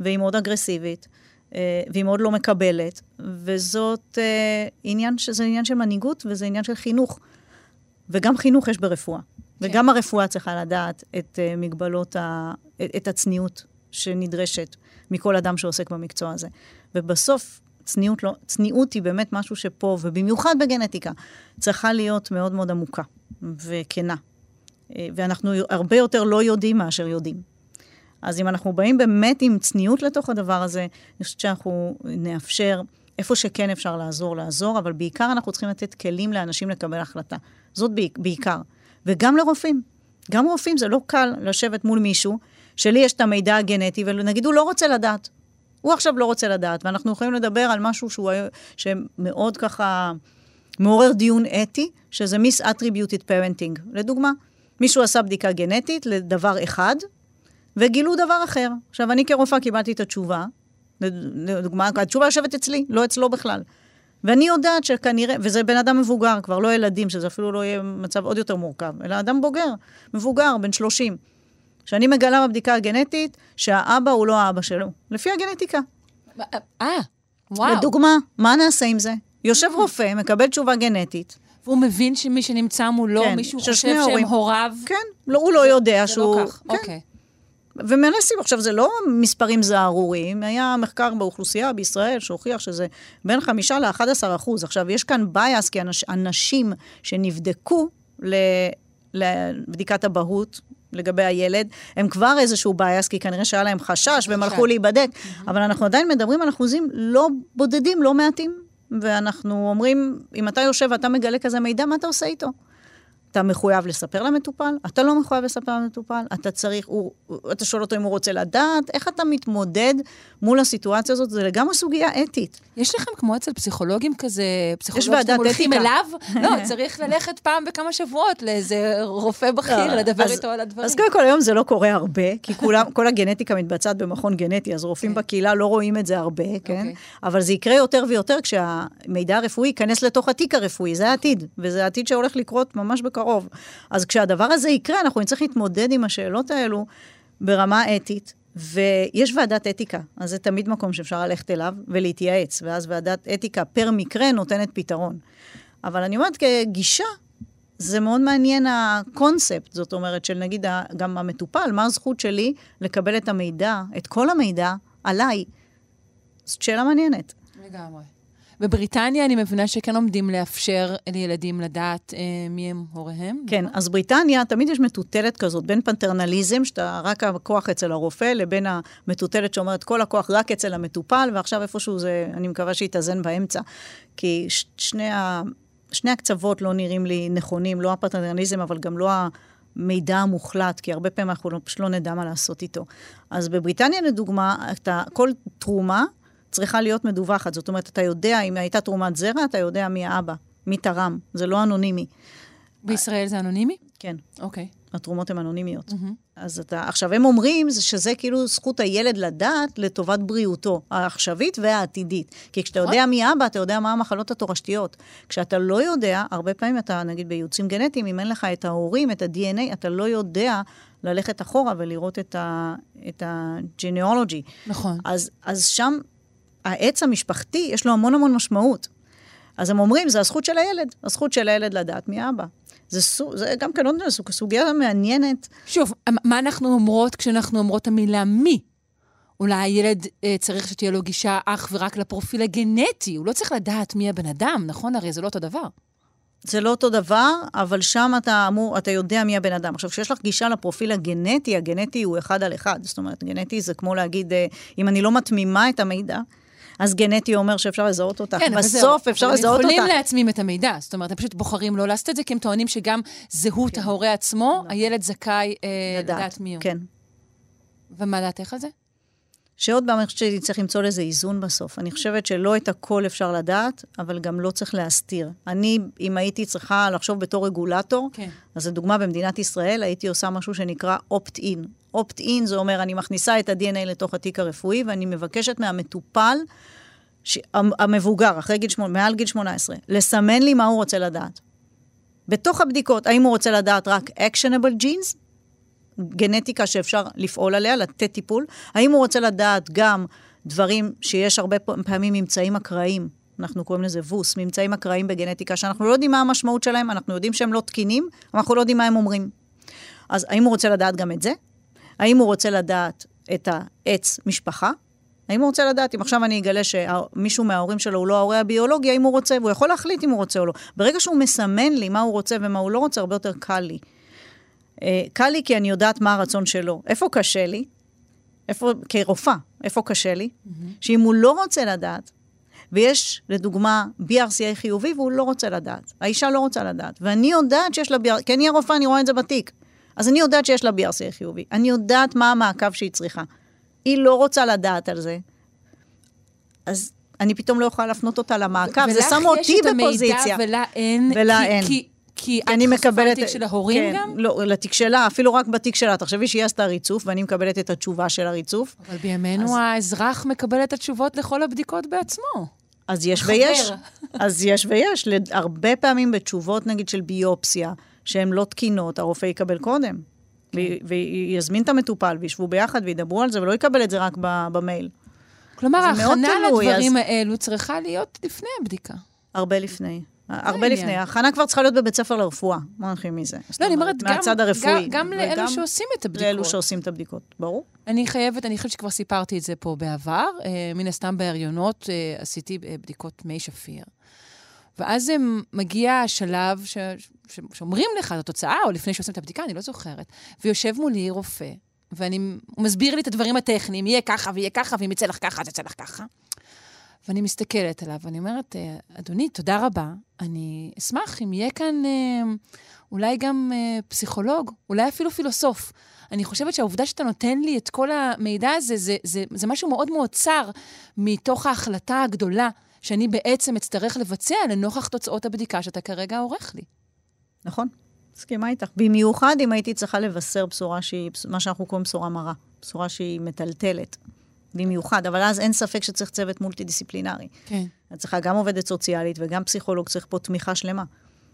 והיא מאוד אגרסיבית. אה, והיא מאוד לא מקבלת, וזאת אה, עניין, שזה עניין של מנהיגות וזה עניין של חינוך. וגם חינוך יש ברפואה. כן. וגם הרפואה צריכה לדעת את uh, מגבלות, ה, את הצניעות שנדרשת מכל אדם שעוסק במקצוע הזה. ובסוף, צניעות, לא, צניעות היא באמת משהו שפה, ובמיוחד בגנטיקה, צריכה להיות מאוד מאוד עמוקה וכנה. אה, ואנחנו הרבה יותר לא יודעים מאשר יודעים. אז אם אנחנו באים באמת עם צניעות לתוך הדבר הזה, אני חושבת שאנחנו נאפשר, איפה שכן אפשר לעזור, לעזור, אבל בעיקר אנחנו צריכים לתת כלים לאנשים לקבל החלטה. זאת בעיקר. וגם לרופאים. גם רופאים זה לא קל לשבת מול מישהו, שלי יש את המידע הגנטי, ונגיד הוא לא רוצה לדעת. הוא עכשיו לא רוצה לדעת, ואנחנו יכולים לדבר על משהו שהוא, שמאוד ככה מעורר דיון אתי, שזה mis-attributed parenting. לדוגמה, מישהו עשה בדיקה גנטית לדבר אחד, וגילו דבר אחר. עכשיו, אני כרופאה קיבלתי את התשובה, לדוגמה, התשובה יושבת אצלי, לא אצלו בכלל. ואני יודעת שכנראה, וזה בן אדם מבוגר, כבר לא ילדים, שזה אפילו לא יהיה מצב עוד יותר מורכב, אלא אדם בוגר, מבוגר, בן 30. שאני מגלה בבדיקה הגנטית שהאבא הוא לא האבא שלו, לפי הגנטיקה. אה, וואו. לדוגמה, מה נעשה עם זה? יושב רופא, מקבל תשובה גנטית. והוא מבין שמי שנמצא מולו, כן, מישהו חושב שהם ההורים. הוריו. כן, לא, הוא לא יודע זה שהוא... לא כך, כן. אוקיי. ומלא סיבות. עכשיו, זה לא מספרים זערורים, היה מחקר באוכלוסייה בישראל שהוכיח שזה בין חמישה ל-11 אחוז. עכשיו, יש כאן bias, כי אנש, אנשים שנבדקו ל, לבדיקת אבהות, לגבי הילד, הם כבר איזשהו bias, כי כנראה שהיה להם חשש והם הלכו להיבדק, אבל אנחנו עדיין מדברים על אחוזים לא בודדים, לא מעטים, ואנחנו אומרים, אם אתה יושב ואתה מגלה כזה מידע, מה אתה עושה איתו? אתה מחויב לספר למטופל, אתה לא מחויב לספר למטופל, אתה צריך, הוא, אתה שואל אותו אם הוא רוצה לדעת, איך אתה מתמודד מול הסיטואציה הזאת, זה לגמרי סוגיה אתית. יש לכם כמו אצל פסיכולוגים כזה, פסיכולוג ועדת שאתם הולכים. אליו? לא, צריך ללכת פעם בכמה שבועות לאיזה רופא בכיר, לדבר אז- איתו על הדברים. אז קודם כל, היום זה לא קורה הרבה, כי כולם, כל הגנטיקה מתבצעת במכון גנטי, אז רופאים כן. בקהילה לא רואים את זה הרבה, כן? אוקיי. אבל זה יקרה יותר ויותר כשהמידע הרפואי ייכנס לתוך התיק הרפואי, זה העתיד, וזה העתיד שהולך לקרות ממש בקרוב. אז כשהדבר הזה יקרה, אנחנו נצטרך להתמודד עם השאלות האלו ברמה אתית. ויש ועדת אתיקה, אז זה תמיד מקום שאפשר ללכת אליו ולהתייעץ, ואז ועדת אתיקה פר מקרה נותנת פתרון. אבל אני אומרת, כגישה, זה מאוד מעניין הקונספט, זאת אומרת, של נגיד גם המטופל, מה הזכות שלי לקבל את המידע, את כל המידע עליי? זאת שאלה מעניינת. לגמרי. בבריטניה אני מבינה שכן עומדים לאפשר לילדים לדעת אה, מי הם הוריהם. כן, אז בריטניה, תמיד יש מטוטלת כזאת, בין פטרנליזם, שאתה רק הכוח אצל הרופא, לבין המטוטלת שאומרת כל הכוח רק אצל המטופל, ועכשיו איפשהו זה, אני מקווה שיתאזן באמצע. כי ש- שני, ה, שני הקצוות לא נראים לי נכונים, לא הפטרנליזם, אבל גם לא המידע המוחלט, כי הרבה פעמים אנחנו לא, פשוט לא נדע מה לעשות איתו. אז בבריטניה, לדוגמה, אתה, כל תרומה צריכה להיות מדווחת. זאת אומרת, אתה יודע, אם הייתה תרומת זרע, אתה יודע מי האבא, מי תרם. זה לא אנונימי. בישראל זה אנונימי? כן. אוקיי. התרומות הן אנונימיות. אז אתה, עכשיו, הם אומרים זה שזה כאילו זכות הילד לדעת לטובת בריאותו, העכשווית והעתידית. כי כשאתה יודע מי אבא, אתה יודע מה המחלות התורשתיות. כשאתה לא יודע, הרבה פעמים אתה, נגיד בייעוצים גנטיים, אם אין לך את ההורים, את ה-DNA, אתה לא יודע ללכת אחורה ולראות את ה- את ה-genealogy. נכון. אז, אז שם העץ המשפחתי, יש לו המון המון משמעות. אז הם אומרים, זה הזכות של הילד, הזכות של הילד לדעת מי אבא. זה, סוג, זה גם כן, יודע, סוג- סוגיה מעניינת. שוב, מה אנחנו אומרות כשאנחנו אומרות המילה מי? אולי הילד אה, צריך שתהיה לו גישה אך ורק לפרופיל הגנטי, הוא לא צריך לדעת מי הבן אדם, נכון? הרי זה לא אותו דבר. זה לא אותו דבר, אבל שם אתה אמור, אתה יודע מי הבן אדם. עכשיו, כשיש לך גישה לפרופיל הגנטי, הגנטי הוא אחד על אחד. זאת אומרת, גנטי זה כמו להגיד, אה, אם אני לא מתמימה את המידע, אז גנטי אומר שאפשר לזהות אותך. כן. בסוף אפשר לזהות הם יכולים אותך. להצמים את המידע. זאת אומרת, הם פשוט בוחרים לא לעשות את זה, כי הם טוענים שגם זהות כן. ההורה עצמו, הילד זכאי אה, לדעת מי הוא. כן. ומה דעתך על זה? שעוד פעם, אני חושבת שצריך למצוא לזה איזון בסוף. אני חושבת שלא את הכל אפשר לדעת, אבל גם לא צריך להסתיר. אני, אם הייתי צריכה לחשוב בתור רגולטור, כן. אז לדוגמה, במדינת ישראל הייתי עושה משהו שנקרא opt-in. opt-in זה אומר, אני מכניסה את ה-DNA לתוך התיק הרפואי, ואני מבקשת מהמטופל, ש... המ- המבוגר, אחרי גיל שמונה, מעל גיל 18, לסמן לי מה הוא רוצה לדעת. בתוך הבדיקות, האם הוא רוצה לדעת רק actionable genes, גנטיקה שאפשר לפעול עליה, לתת טיפול? האם הוא רוצה לדעת גם דברים שיש הרבה פעמים ממצאים אקראיים, אנחנו קוראים לזה ווס, ממצאים אקראיים בגנטיקה, שאנחנו לא יודעים מה המשמעות שלהם, אנחנו יודעים שהם לא תקינים, אבל אנחנו לא יודעים מה הם אומרים. אז האם הוא רוצה לדעת גם את זה? האם הוא רוצה לדעת את העץ משפחה? האם הוא רוצה לדעת, אם עכשיו אני אגלה שמישהו מההורים שלו הוא לא ההורה הביולוגי, האם הוא רוצה, והוא יכול להחליט אם הוא רוצה או לא. ברגע שהוא מסמן לי מה הוא רוצה ומה הוא לא רוצה, הרבה יותר קל לי. אה, קל לי כי אני יודעת מה הרצון שלו. איפה קשה לי? איפה, כרופאה, איפה קשה לי? שאם הוא לא רוצה לדעת, ויש, לדוגמה, BRCA חיובי והוא לא רוצה לדעת, האישה לא רוצה לדעת, ואני יודעת שיש לה BRCA, כי אני הרופאה, אני רואה את זה בתיק. אז אני יודעת שיש לה BRCA חיובי, אני יודעת מה המעקב שהיא צריכה. היא לא רוצה לדעת על זה. אז אני פתאום לא יכולה להפנות אותה למעקב, זה ולך שם יש אותי את המידע בפוזיציה. ולה אין. ולה כי- אין. כי, כי אני את מקבלת... לתיק של ההורים כן, גם? לא, לתיק שלה, אפילו רק בתיק שלה. תחשבי שהיא עשתה ריצוף, ואני מקבלת את התשובה של הריצוף. אבל בימינו האזרח מקבל את התשובות לכל הבדיקות בעצמו. אז יש חבר. ויש. אז יש ויש. הרבה פעמים בתשובות, נגיד, של ביופסיה, שהן לא תקינות, הרופא יקבל קודם. כן. ויזמין את המטופל, וישבו ביחד וידברו על זה, ולא יקבל את זה רק במייל. כלומר, ההכנה לדברים אז- האלו צריכה להיות לפני הבדיקה. הרבה לפני. הרבה. לפני. ההכנה כבר צריכה להיות בבית ספר לרפואה. מה נתחיל מזה? לא, אני אומרת, גם, מהצד הרפואי. גם, לאלו שעושים את הבדיקות. לאלו שעושים את הבדיקות, ברור. אני חייבת, אני חושבת שכבר סיפרתי את זה פה בעבר. אה, מן הסתם בהריונות אה, עשיתי אה, בדיקות מי שפיר. ואז מגיע השלב ש, שאומרים לך את התוצאה, או לפני שעושים את הבדיקה, אני לא זוכרת. ויושב מולי רופא, ואני, הוא מסביר לי את הדברים הטכניים, יהיה ככה ויהיה ככה, ואם יצא לך ככה, אז יצא לך ככה. ואני מסתכלת עליו, ואני אומרת, אה, אדוני, תודה רבה. אני אשמח אם יהיה כאן אה, אולי גם אה, פסיכולוג, אולי אפילו פילוסוף. אני חושבת שהעובדה שאתה נותן לי את כל המידע הזה, זה, זה, זה משהו מאוד מאוד צר מתוך ההחלטה הגדולה שאני בעצם אצטרך לבצע לנוכח תוצאות הבדיקה שאתה כרגע עורך לי. נכון, מסכימה איתך. במיוחד אם הייתי צריכה לבשר בשורה שהיא, מה שאנחנו קוראים בשורה מרה, בשורה שהיא מטלטלת. במיוחד, אבל אז אין ספק שצריך צוות מולטי-דיסציפלינרי. כן. את צריכה גם עובדת סוציאלית וגם פסיכולוג, צריך פה תמיכה שלמה.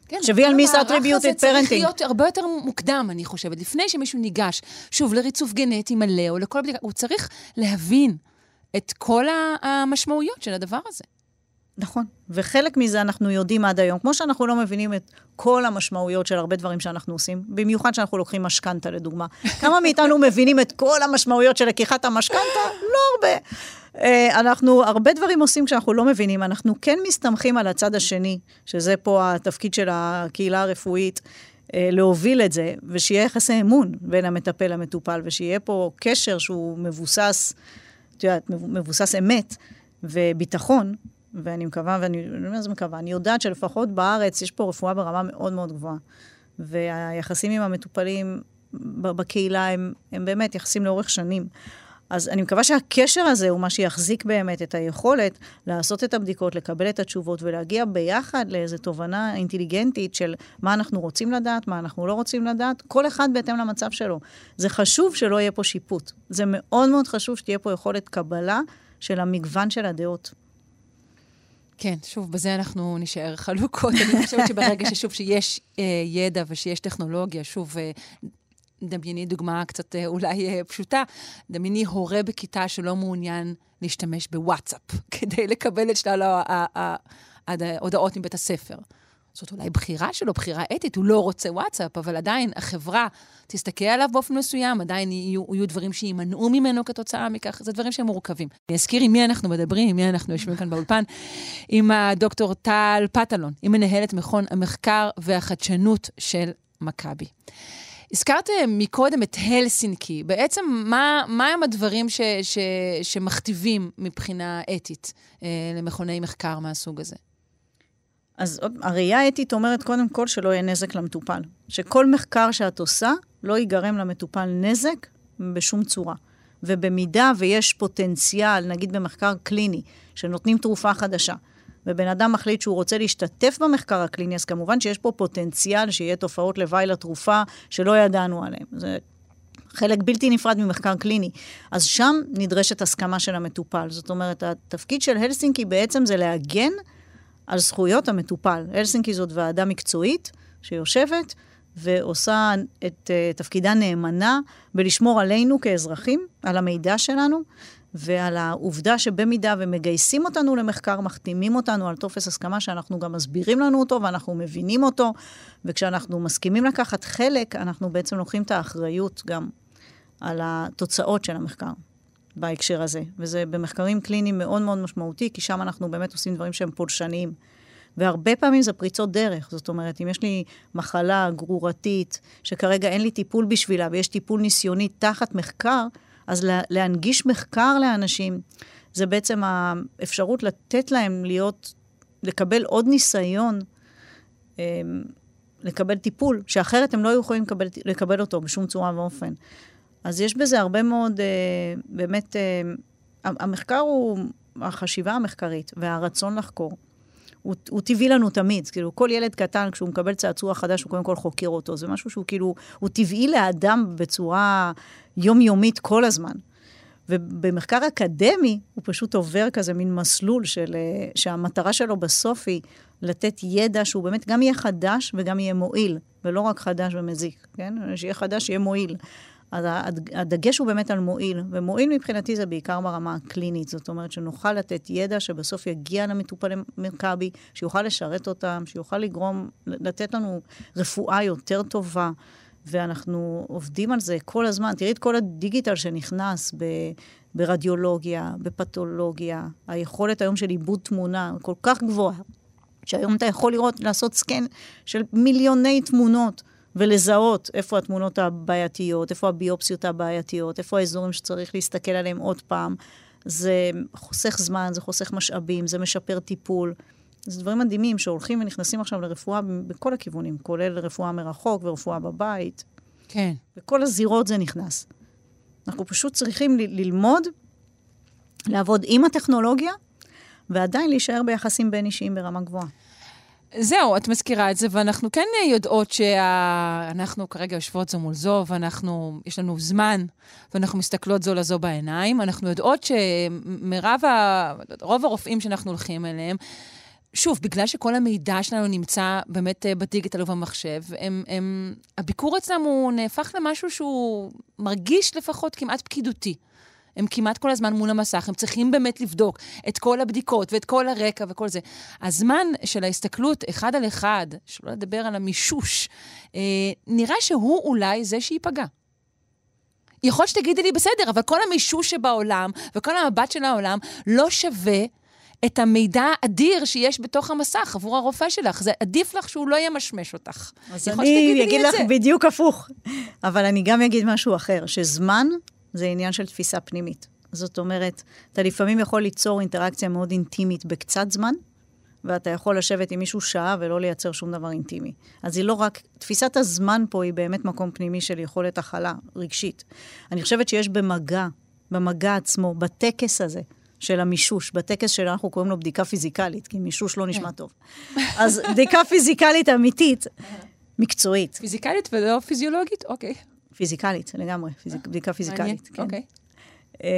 כן, תחשבי על מיס המערך attributed הזה צריך. להיות הרבה יותר מוקדם, אני חושבת. לפני שמישהו ניגש, שוב, לריצוף גנטי מלא או לכל בדיקה, הוא צריך להבין את כל המשמעויות של הדבר הזה. נכון. וחלק מזה אנחנו יודעים עד היום, כמו שאנחנו לא מבינים את כל המשמעויות של הרבה דברים שאנחנו עושים, במיוחד שאנחנו לוקחים משכנתה לדוגמה. כמה מאיתנו מבינים את כל המשמעויות של לקיחת המשכנתה? לא הרבה. אה, אנחנו הרבה דברים עושים כשאנחנו לא מבינים, אנחנו כן מסתמכים על הצד השני, שזה פה התפקיד של הקהילה הרפואית, אה, להוביל את זה, ושיהיה יחסי אמון בין המטפל למטופל, ושיהיה פה קשר שהוא מבוסס, את יודעת, מבוסס אמת וביטחון, ואני מקווה, ואני לא מה זה מקווה, אני יודעת שלפחות בארץ יש פה רפואה ברמה מאוד מאוד גבוהה. והיחסים עם המטופלים בקהילה הם, הם באמת יחסים לאורך שנים. אז אני מקווה שהקשר הזה הוא מה שיחזיק באמת את היכולת לעשות את הבדיקות, לקבל את התשובות ולהגיע ביחד לאיזו תובנה אינטליגנטית של מה אנחנו רוצים לדעת, מה אנחנו לא רוצים לדעת, כל אחד בהתאם למצב שלו. זה חשוב שלא יהיה פה שיפוט. זה מאוד מאוד חשוב שתהיה פה יכולת קבלה של המגוון של הדעות. כן, שוב, בזה אנחנו נישאר חלוקות. אני חושבת שברגע ששוב, שיש אה, ידע ושיש טכנולוגיה, שוב, אה, דמייני דוגמה קצת אה, אולי אה, פשוטה, דמייני הורה בכיתה שלא מעוניין להשתמש בוואטסאפ כדי לקבל את שלל ההודעות מבית הספר. זאת אולי בחירה שלו, בחירה אתית, הוא לא רוצה וואטסאפ, אבל עדיין החברה תסתכל עליו באופן מסוים, עדיין יהיו, יהיו דברים שימנעו ממנו כתוצאה מכך, זה דברים שהם מורכבים. אני אזכיר עם מי אנחנו מדברים, עם מי אנחנו יושבים כאן באולפן, עם הדוקטור טל פטלון, היא מנהלת מכון המחקר והחדשנות של מכבי. הזכרת מקודם את הלסינקי, בעצם מה, מה הם הדברים ש, ש, שמכתיבים מבחינה אתית אה, למכוני מחקר מהסוג הזה? אז הראייה האתית אומרת קודם כל שלא יהיה נזק למטופל. שכל מחקר שאת עושה, לא ייגרם למטופל נזק בשום צורה. ובמידה ויש פוטנציאל, נגיד במחקר קליני, שנותנים תרופה חדשה, ובן אדם מחליט שהוא רוצה להשתתף במחקר הקליני, אז כמובן שיש פה פוטנציאל שיהיה תופעות לוואי לתרופה שלא ידענו עליהן. זה חלק בלתי נפרד ממחקר קליני. אז שם נדרשת הסכמה של המטופל. זאת אומרת, התפקיד של הלסינקי בעצם זה להגן על זכויות המטופל. הלסינקי זאת ועדה מקצועית שיושבת ועושה את uh, תפקידה נאמנה בלשמור עלינו כאזרחים, על המידע שלנו, ועל העובדה שבמידה ומגייסים אותנו למחקר, מחתימים אותנו על טופס הסכמה שאנחנו גם מסבירים לנו אותו ואנחנו מבינים אותו, וכשאנחנו מסכימים לקחת חלק, אנחנו בעצם לוקחים את האחריות גם על התוצאות של המחקר. בהקשר הזה, וזה במחקרים קליניים מאוד מאוד משמעותי, כי שם אנחנו באמת עושים דברים שהם פולשניים. והרבה פעמים זה פריצות דרך. זאת אומרת, אם יש לי מחלה גרורתית, שכרגע אין לי טיפול בשבילה, ויש טיפול ניסיוני תחת מחקר, אז לה, להנגיש מחקר לאנשים, זה בעצם האפשרות לתת להם להיות, לקבל עוד ניסיון, לקבל טיפול, שאחרת הם לא היו יכולים לקבל, לקבל אותו בשום צורה ואופן. אז יש בזה הרבה מאוד, באמת, המחקר הוא, החשיבה המחקרית והרצון לחקור, הוא, הוא טבעי לנו תמיד. כאילו, כל ילד קטן, כשהוא מקבל צעצוע חדש, הוא קודם כל חוקר אותו. זה משהו שהוא כאילו, הוא טבעי לאדם בצורה יומיומית כל הזמן. ובמחקר אקדמי, הוא פשוט עובר כזה מין מסלול של, אה, שהמטרה שלו בסוף היא לתת ידע שהוא באמת גם יהיה חדש וגם יהיה מועיל, ולא רק חדש ומזיק, כן? שיהיה חדש, שיהיה מועיל. אז הדגש הוא באמת על מועיל, ומועיל מבחינתי זה בעיקר ברמה הקלינית, זאת אומרת שנוכל לתת ידע שבסוף יגיע למטופלי מכבי, שיוכל לשרת אותם, שיוכל לגרום, לתת לנו רפואה יותר טובה, ואנחנו עובדים על זה כל הזמן. תראי את כל הדיגיטל שנכנס ב... ברדיולוגיה, בפתולוגיה, היכולת היום של עיבוד תמונה כל כך גבוהה, שהיום אתה יכול לראות, לעשות סקן של מיליוני תמונות. ולזהות איפה התמונות הבעייתיות, איפה הביופסיות הבעייתיות, איפה האזורים שצריך להסתכל עליהם עוד פעם. זה חוסך זמן, זה חוסך משאבים, זה משפר טיפול. זה דברים מדהימים שהולכים ונכנסים עכשיו לרפואה בכל הכיוונים, כולל רפואה מרחוק ורפואה בבית. כן. בכל הזירות זה נכנס. אנחנו פשוט צריכים ל- ללמוד, לעבוד עם הטכנולוגיה, ועדיין להישאר ביחסים בין אישיים ברמה גבוהה. זהו, את מזכירה את זה, ואנחנו כן יודעות שאנחנו כרגע יושבות זו מול זו, ואנחנו, יש לנו זמן, ואנחנו מסתכלות זו לזו בעיניים. אנחנו יודעות שמרב, ה... רוב הרופאים שאנחנו הולכים אליהם, שוב, בגלל שכל המידע שלנו נמצא באמת אה, בדיגיטל ובמחשב, הם, הם, הביקור אצלם הוא נהפך למשהו שהוא מרגיש לפחות כמעט פקידותי. הם כמעט כל הזמן מול המסך, הם צריכים באמת לבדוק את כל הבדיקות ואת כל הרקע וכל זה. הזמן של ההסתכלות אחד על אחד, שלא לדבר על המישוש, אה, נראה שהוא אולי זה שייפגע. יכול שתגידי לי, בסדר, אבל כל המישוש שבעולם וכל המבט של העולם לא שווה את המידע האדיר שיש בתוך המסך עבור הרופא שלך. זה עדיף לך שהוא לא ימשמש אותך. אז אני אגיד לך בדיוק הפוך. אבל אני גם אגיד משהו אחר, שזמן זה עניין של תפיסה פנימית. זאת אומרת, אתה לפעמים יכול ליצור אינטראקציה מאוד אינטימית בקצת זמן, ואתה יכול לשבת עם מישהו שעה ולא לייצר שום דבר אינטימי. אז היא לא רק, תפיסת הזמן פה היא באמת מקום פנימי של יכולת הכלה רגשית. אני חושבת שיש במגע, במגע עצמו, בטקס הזה, של המישוש, בטקס שאנחנו קוראים לו בדיקה פיזיקלית, כי מישוש לא נשמע כן. טוב. אז בדיקה פיזיקלית אמיתית, מקצועית. פיזיקלית ולא פיזיולוגית? אוקיי. פיזיקלית, לגמרי, פיזיק, אה, בדיקה פיזיקלית. כן. אוקיי. אמ,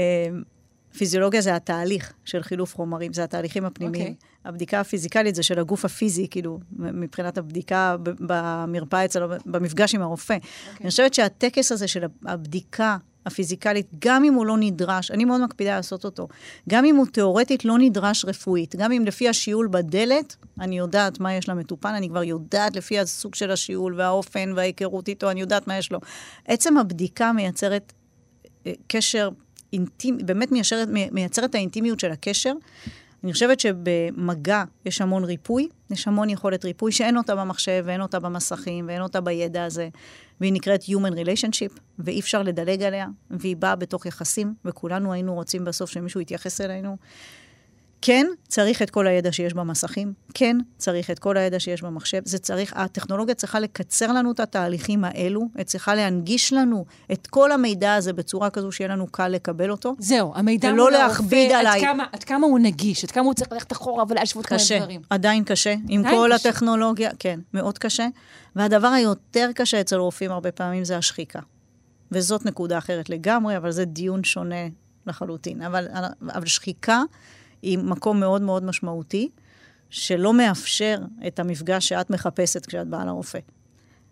פיזיולוגיה זה התהליך של חילוף חומרים, זה התהליכים הפנימיים. Okay. אוקיי. הבדיקה הפיזיקלית זה של הגוף הפיזי, כאילו, מבחינת הבדיקה במרפאה אצלו, במפגש עם הרופא. Okay. אוקיי. אני חושבת שהטקס הזה של הבדיקה הפיזיקלית, גם אם הוא לא נדרש, אני מאוד מקפידה לעשות אותו, גם אם הוא תיאורטית לא נדרש רפואית, גם אם לפי השיעול בדלת, אני יודעת מה יש למטופל, אני כבר יודעת לפי הסוג של השיעול והאופן וההיכרות איתו, אני יודעת מה יש לו. עצם הבדיקה מייצרת אה, קשר אינטימי, באמת מייצרת, מייצרת האינטימיות של הקשר. אני חושבת שבמגע יש המון ריפוי, יש המון יכולת ריפוי שאין אותה במחשב ואין אותה במסכים ואין אותה בידע הזה. והיא נקראת Human Relationship, ואי אפשר לדלג עליה, והיא באה בתוך יחסים, וכולנו היינו רוצים בסוף שמישהו יתייחס אלינו. כן, צריך את כל הידע שיש במסכים, כן, צריך את כל הידע שיש במחשב, זה צריך, הטכנולוגיה צריכה לקצר לנו את התהליכים האלו, היא צריכה להנגיש לנו את כל המידע הזה בצורה כזו שיהיה לנו קל לקבל אותו. זהו, המידע מול הרופא, עד כמה, עד כמה הוא נגיש, עד כמה הוא צריך ללכת אחורה ולהשוות כל מיני דברים. עדיין קשה, עם עדיין כל קשה. הטכנולוגיה, כן, מאוד קשה. והדבר היותר קשה אצל רופאים הרבה פעמים זה השחיקה. וזאת נקודה אחרת לגמרי, אבל זה דיון שונה לחלוטין. אבל, אבל שחיקה... היא מקום מאוד מאוד משמעותי, שלא מאפשר את המפגש שאת מחפשת כשאת באה לרופא.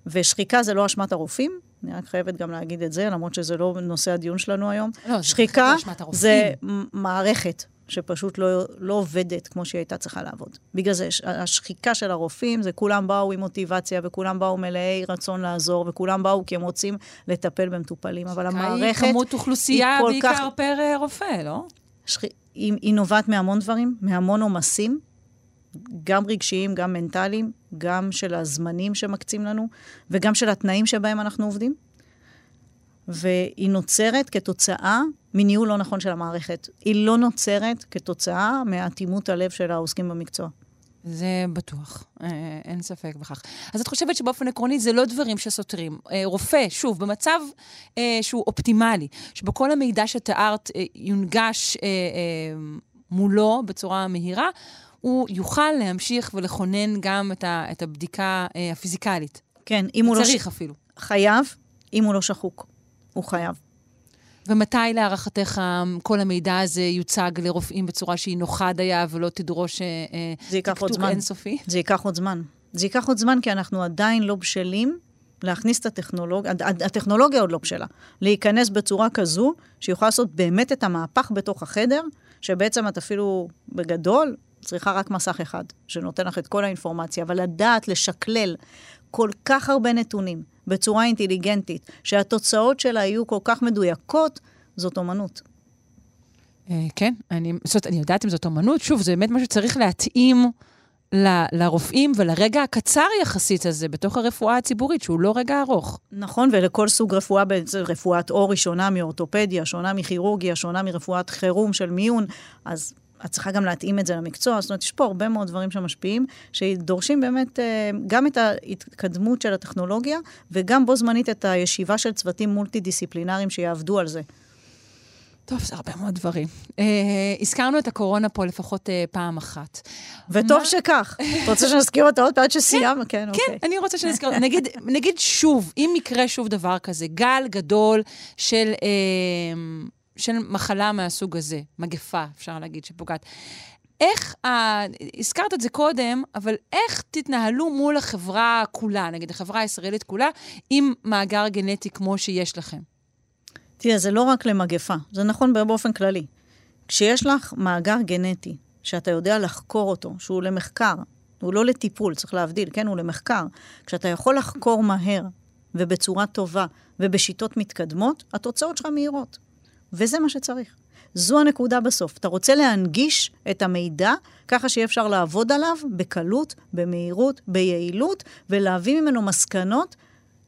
ושחיקה זה לא אשמת הרופאים, אני רק חייבת גם להגיד את זה, למרות שזה לא נושא הדיון שלנו היום. לא, שחיקה זה, זה מערכת שפשוט לא, לא עובדת כמו שהיא הייתה צריכה לעבוד. בגלל זה, השחיקה של הרופאים, זה כולם באו עם מוטיבציה, וכולם באו מלאי רצון לעזור, וכולם באו כי הם רוצים לטפל במטופלים, אבל המערכת היא כל כך... היא כמות אוכלוסייה בעיקר פר אה, רופא, לא? שח... היא, היא נובעת מהמון דברים, מהמון עומסים, גם רגשיים, גם מנטליים, גם של הזמנים שמקצים לנו, וגם של התנאים שבהם אנחנו עובדים. והיא נוצרת כתוצאה מניהול לא נכון של המערכת. היא לא נוצרת כתוצאה מאטימות הלב של העוסקים במקצוע. זה בטוח, אה, אין ספק בכך. אז את חושבת שבאופן עקרוני זה לא דברים שסותרים. אה, רופא, שוב, במצב אה, שהוא אופטימלי, שבו כל המידע שתיארת יונגש מולו בצורה מהירה, הוא יוכל להמשיך ולכונן גם את, ה, את הבדיקה הפיזיקלית. כן, אם הוא לא... צריך אפילו. חייב, אם הוא לא שחוק. הוא חייב. ומתי להערכתך כל המידע הזה יוצג לרופאים בצורה שהיא נוחה דייה ולא תדרוש אה, טקטוק זמן. אינסופי? זה ייקח עוד זמן. זה ייקח עוד זמן כי אנחנו עדיין לא בשלים להכניס את הטכנולוגיה, הטכנולוגיה עוד לא בשלה, להיכנס בצורה כזו שיוכל לעשות באמת את המהפך בתוך החדר, שבעצם את אפילו בגדול צריכה רק מסך אחד, שנותן לך את כל האינפורמציה, אבל לדעת לשקלל כל כך הרבה נתונים בצורה אינטליגנטית, שהתוצאות שלה יהיו כל כך מדויקות, זאת אומנות. אה, כן, אני, זאת אני יודעת אם זאת אומנות. שוב, זה באמת משהו שצריך להתאים ל- לרופאים ולרגע הקצר יחסית הזה בתוך הרפואה הציבורית, שהוא לא רגע ארוך. נכון, ולכל סוג רפואה, רפואת עור היא שונה מאורתופדיה, שונה מכירורגיה, שונה מרפואת חירום של מיון, אז את צריכה גם להתאים את זה למקצוע. זאת אומרת, יש פה הרבה מאוד דברים שמשפיעים, שדורשים באמת אה, גם את ההתקדמות של הטכנולוגיה, וגם בו זמנית את הישיבה של צוותים מולטי-דיסציפלינריים שיעבדו על זה. טוב, זה הרבה מאוד דברים. אה, הזכרנו את הקורונה פה לפחות אה, פעם אחת. וטוב מה- שכך. את רוצה שנזכיר אותה עוד פעם עד שסיימנו? כן, כן, אוקיי. אני רוצה שנזכר, נגיד, נגיד שוב, אם יקרה שוב דבר כזה, גל גדול של, אה, של מחלה מהסוג הזה, מגפה, אפשר להגיד, שפוגעת. איך, ה... הזכרת את זה קודם, אבל איך תתנהלו מול החברה כולה, נגיד החברה הישראלית כולה, עם מאגר גנטי כמו שיש לכם? תראה, זה לא רק למגפה, זה נכון באופן כללי. כשיש לך מאגר גנטי, שאתה יודע לחקור אותו, שהוא למחקר, הוא לא לטיפול, צריך להבדיל, כן? הוא למחקר. כשאתה יכול לחקור מהר ובצורה טובה ובשיטות מתקדמות, התוצאות שלך מהירות. וזה מה שצריך. זו הנקודה בסוף. אתה רוצה להנגיש את המידע ככה שיהיה אפשר לעבוד עליו בקלות, במהירות, ביעילות, ולהביא ממנו מסקנות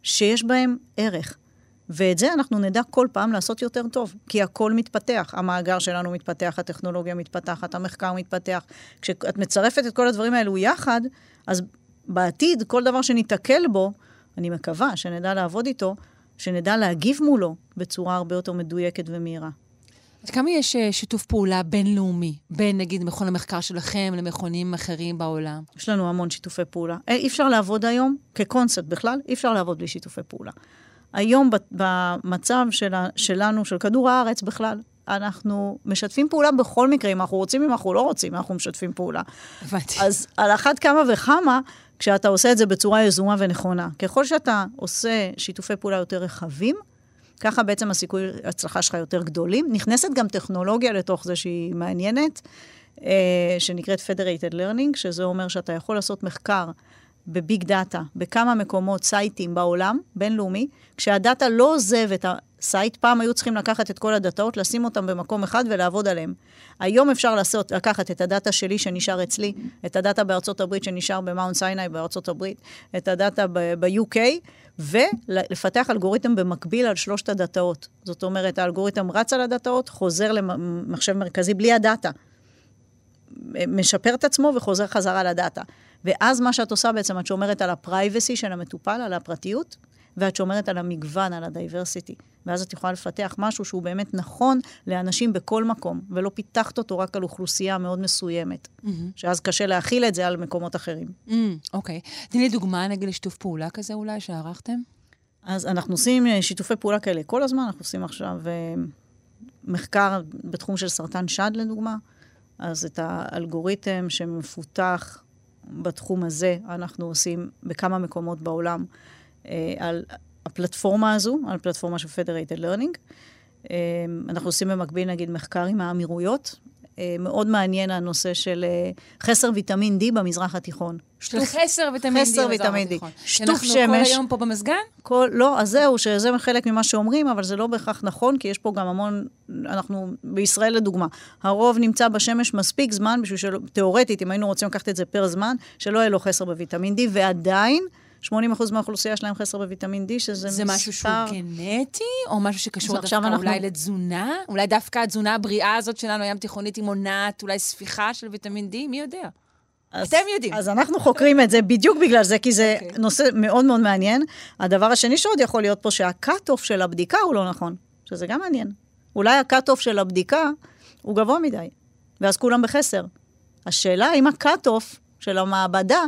שיש בהן ערך. ואת זה אנחנו נדע כל פעם לעשות יותר טוב, כי הכל מתפתח. המאגר שלנו מתפתח, הטכנולוגיה מתפתחת, המחקר מתפתח. כשאת מצרפת את כל הדברים האלו יחד, אז בעתיד, כל דבר שניתקל בו, אני מקווה שנדע לעבוד איתו, שנדע להגיב מולו בצורה הרבה יותר מדויקת ומהירה. עד כמה יש אה, שיתוף פעולה בינלאומי בין, נגיד, מכון המחקר שלכם למכונים אחרים בעולם? יש לנו המון שיתופי פעולה. אה, אי אפשר לעבוד היום, כקונספט בכלל, אי אפשר לעבוד בלי שיתופי פעולה. היום במצב של, שלנו, של כדור הארץ בכלל, אנחנו משתפים פעולה בכל מקרה, אם אנחנו רוצים, אם אנחנו לא רוצים, אנחנו משתפים פעולה. הבנתי. אז על אחת כמה וכמה, כשאתה עושה את זה בצורה יזומה ונכונה. ככל שאתה עושה שיתופי פעולה יותר רחבים, ככה בעצם הסיכוי ההצלחה שלך יותר גדולים. נכנסת גם טכנולוגיה לתוך זה שהיא מעניינת, אה, שנקראת Federated Learning, שזה אומר שאתה יכול לעשות מחקר בביג דאטה, בכמה מקומות, סייטים בעולם, בינלאומי, כשהדאטה לא עוזב את ה-site, פעם היו צריכים לקחת את כל הדאטאות, לשים אותם במקום אחד ולעבוד עליהם. היום אפשר לעשות, לקחת את הדאטה שלי שנשאר אצלי, את הדאטה בארצות הברית שנשאר במאונט סיני בארצות הברית, את הדאטה ב-UK, ולפתח אלגוריתם במקביל על שלושת הדאטאות. זאת אומרת, האלגוריתם רץ על הדאטאות, חוזר למחשב מרכזי בלי הדאטה. משפר את עצמו וחוזר חזרה לדאטה. ואז מה שאת עושה בעצם, את שומרת על ה-privacy של המטופל, על הפרטיות, ואת שומרת על המגוון, על ה-diversity. ואז את יכולה לפתח משהו שהוא באמת נכון לאנשים בכל מקום, ולא פיתחת אותו רק על אוכלוסייה מאוד מסוימת, mm-hmm. שאז קשה להחיל את זה על מקומות אחרים. אוקיי. Mm, תני לי דוגמה, נגיד, לשיתוף פעולה כזה אולי, שערכתם? אז אנחנו עושים אה, שיתופי פעולה כאלה כל הזמן, אנחנו עושים עכשיו אה, מחקר בתחום של סרטן שד, לדוגמה. אז את האלגוריתם שמפותח בתחום הזה, אנחנו עושים בכמה מקומות בעולם אה, על הפלטפורמה הזו, על פלטפורמה של Federated Learning. אה, אנחנו עושים במקביל, נגיד, מחקר עם האמירויות. אה, מאוד מעניין הנושא של אה, חסר ויטמין D במזרח התיכון. של חסר ויטמין D. חסר ויטמין D. שטוף אנחנו כל שמש. היום פה במזגן? כל, לא, אז זהו, שזה חלק ממה שאומרים, אבל זה לא בהכרח נכון, כי יש פה גם המון, אנחנו, בישראל לדוגמה, הרוב נמצא בשמש מספיק זמן בשביל שלא, תיאורטית, אם היינו רוצים לקחת את זה פר זמן, שלא יהיה לו חסר בוויטמין D, ועדיין, 80% מהאוכלוסייה שלהם חסר בוויטמין D, שזה זה מספר... משהו שהוא גנטי, או משהו שקשור דווקא אנחנו- אולי לתזונה? אולי דווקא התזונה הבריאה הזאת שלנו, הים תיכונית, היא מונעת אולי ספיחה של ויטמין D? מי יודע? אז, אתם יודעים. אז אנחנו חוקרים את זה בדיוק בגלל זה, כי זה אוקיי. okay. נושא מאוד מאוד מעניין. הדבר השני שעוד יכול להיות פה, שה-cut-off של הבדיקה הוא לא נכון, שזה גם מעניין. אולי הקאט-אוף של הבדיקה הוא גבוה מדי. ואז כולם בחסר. השאלה אם ה-cut-off של המעבדה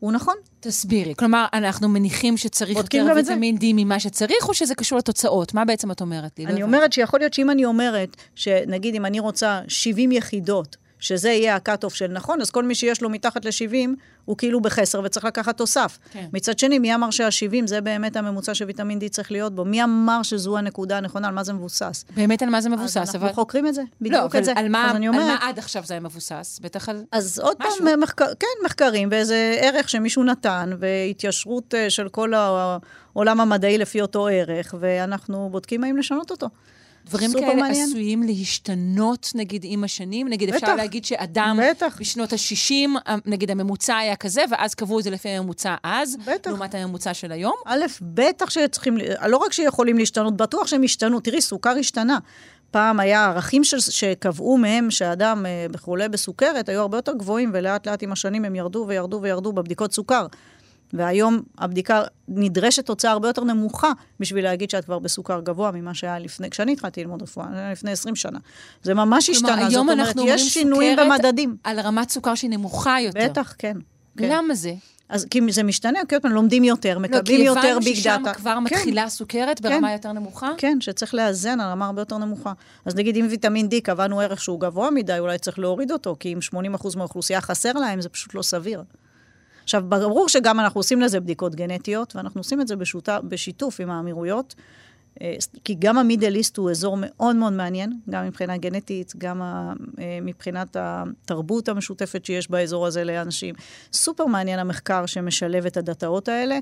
הוא נכון. תסבירי. כלומר, אנחנו מניחים שצריך יותר. ויטמין D ממה שצריך, או שזה קשור לתוצאות? מה בעצם את אומרת לי? לא אני הבנתי. אומרת שיכול להיות שאם אני אומרת, שנגיד אם אני רוצה 70 יחידות, שזה יהיה ה-cut-off של נכון, אז כל מי שיש לו מתחת ל-70, הוא כאילו בחסר וצריך לקחת תוסף. כן. מצד שני, מי אמר שה-70 זה באמת הממוצע שוויטמין D צריך להיות בו? מי אמר שזו הנקודה הנכונה, על מה זה מבוסס? באמת על מה זה אז מבוסס, אנחנו אבל... חוקרים את זה, לא, בדיוק אבל את זה. על מה, אז אני על אומרת, מה עד עכשיו זה היה מבוסס? בטח על... אז עוד משהו. פעם, מחקר, כן, מחקרים, ואיזה ערך שמישהו נתן, והתיישרות אה, של כל העולם המדעי לפי אותו ערך, ואנחנו בודקים האם לשנות אותו. דברים כאלה מעניין. עשויים להשתנות, נגיד, עם השנים? נגיד, אפשר בטח. להגיד שאדם בטח. בשנות ה-60, נגיד, הממוצע היה כזה, ואז קבעו את זה לפי הממוצע אז, בטח. לעומת הממוצע של היום? א', בטח שצריכים, לא רק שיכולים להשתנות, בטוח שהם השתנו. תראי, סוכר השתנה. פעם היה ערכים ש, שקבעו מהם שאדם אה, חולה בסוכרת, היו הרבה יותר גבוהים, ולאט לאט עם השנים הם ירדו וירדו וירדו בבדיקות סוכר. והיום הבדיקה נדרשת תוצאה הרבה יותר נמוכה בשביל להגיד שאת כבר בסוכר גבוה ממה שהיה לפני, כשאני התחלתי ללמוד רפואה, לפני 20 שנה. זה ממש כלומר, השתנה, זאת אומרת, יש שינויים במדדים. על רמת סוכר שהיא נמוכה יותר. בטח, כן. כן. למה זה? אז כי זה משתנה, כי עוד פעם לומדים יותר, לא, מקבלים כי יותר הבנו ביג ששם דאטה. כבר כן. מתחילה סוכרת ברמה יותר נמוכה? כן, שצריך לאזן על רמה הרבה יותר נמוכה. אז נגיד, אם ויטמין D קבענו ערך שהוא גבוה מדי, אולי צריך להוריד אותו, כי אם 80% מהאוכלוסייה חסר להם, זה פשוט לא סביר. עכשיו, ברור שגם אנחנו עושים לזה בדיקות גנטיות, ואנחנו עושים את זה בשוטה, בשיתוף עם האמירויות, אה, כי גם המידל איסט הוא אזור מאוד מאוד מעניין, גם מבחינה גנטית, גם אה, מבחינת התרבות המשותפת שיש באזור הזה לאנשים. סופר מעניין המחקר שמשלב את הדאטאות האלה.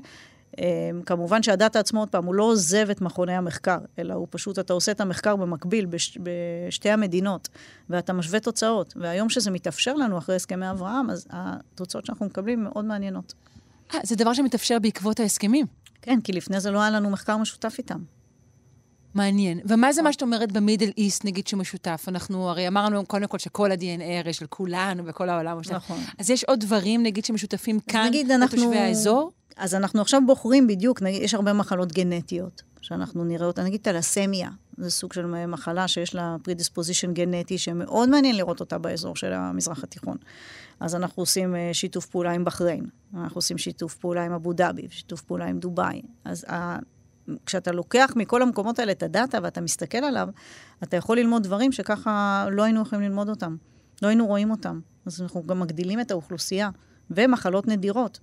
אה, כמובן שהדאטה עצמו, עוד פעם, הוא לא עוזב את מכוני המחקר, אלא הוא פשוט, אתה עושה את המחקר במקביל בש, בשתי המדינות, ואתה משווה תוצאות. והיום שזה מתאפשר לנו אחרי הסכמי אברהם, אז התוצאות שאנחנו מקבלים מאוד מעניינות. אה, זה דבר שמתאפשר בעקבות ההסכמים. כן, כי לפני זה לא היה לנו מחקר משותף איתם. מעניין. ומה זה מה שאת אומרת במידל איסט, נגיד, שמשותף? אנחנו הרי אמרנו קודם כל שכל ה-DNA הרי של כולנו וכל העולם משותף. נכון. אז יש עוד דברים, נגיד, שמשותפים כאן, נגיד אנחנו- לתושבי האזור? אז אנחנו עכשיו בוחרים בדיוק, נגיד, יש הרבה מחלות גנטיות, שאנחנו נראה אותה, נגיד טלסמיה, זה סוג של מחלה שיש לה פרידיספוזישן גנטי, שמאוד מעניין לראות אותה באזור של המזרח התיכון. אז אנחנו עושים אה, שיתוף פעולה עם בחריין, אנחנו עושים שיתוף פעולה עם אבו דאבי, שיתוף פעולה עם דובאי. אז ה... כשאתה לוקח מכל המקומות האלה את הדאטה ואתה מסתכל עליו, אתה יכול ללמוד דברים שככה לא היינו יכולים ללמוד אותם, לא היינו רואים אותם. אז אנחנו גם מגדילים את האוכלוסייה, ומחלות נדירות.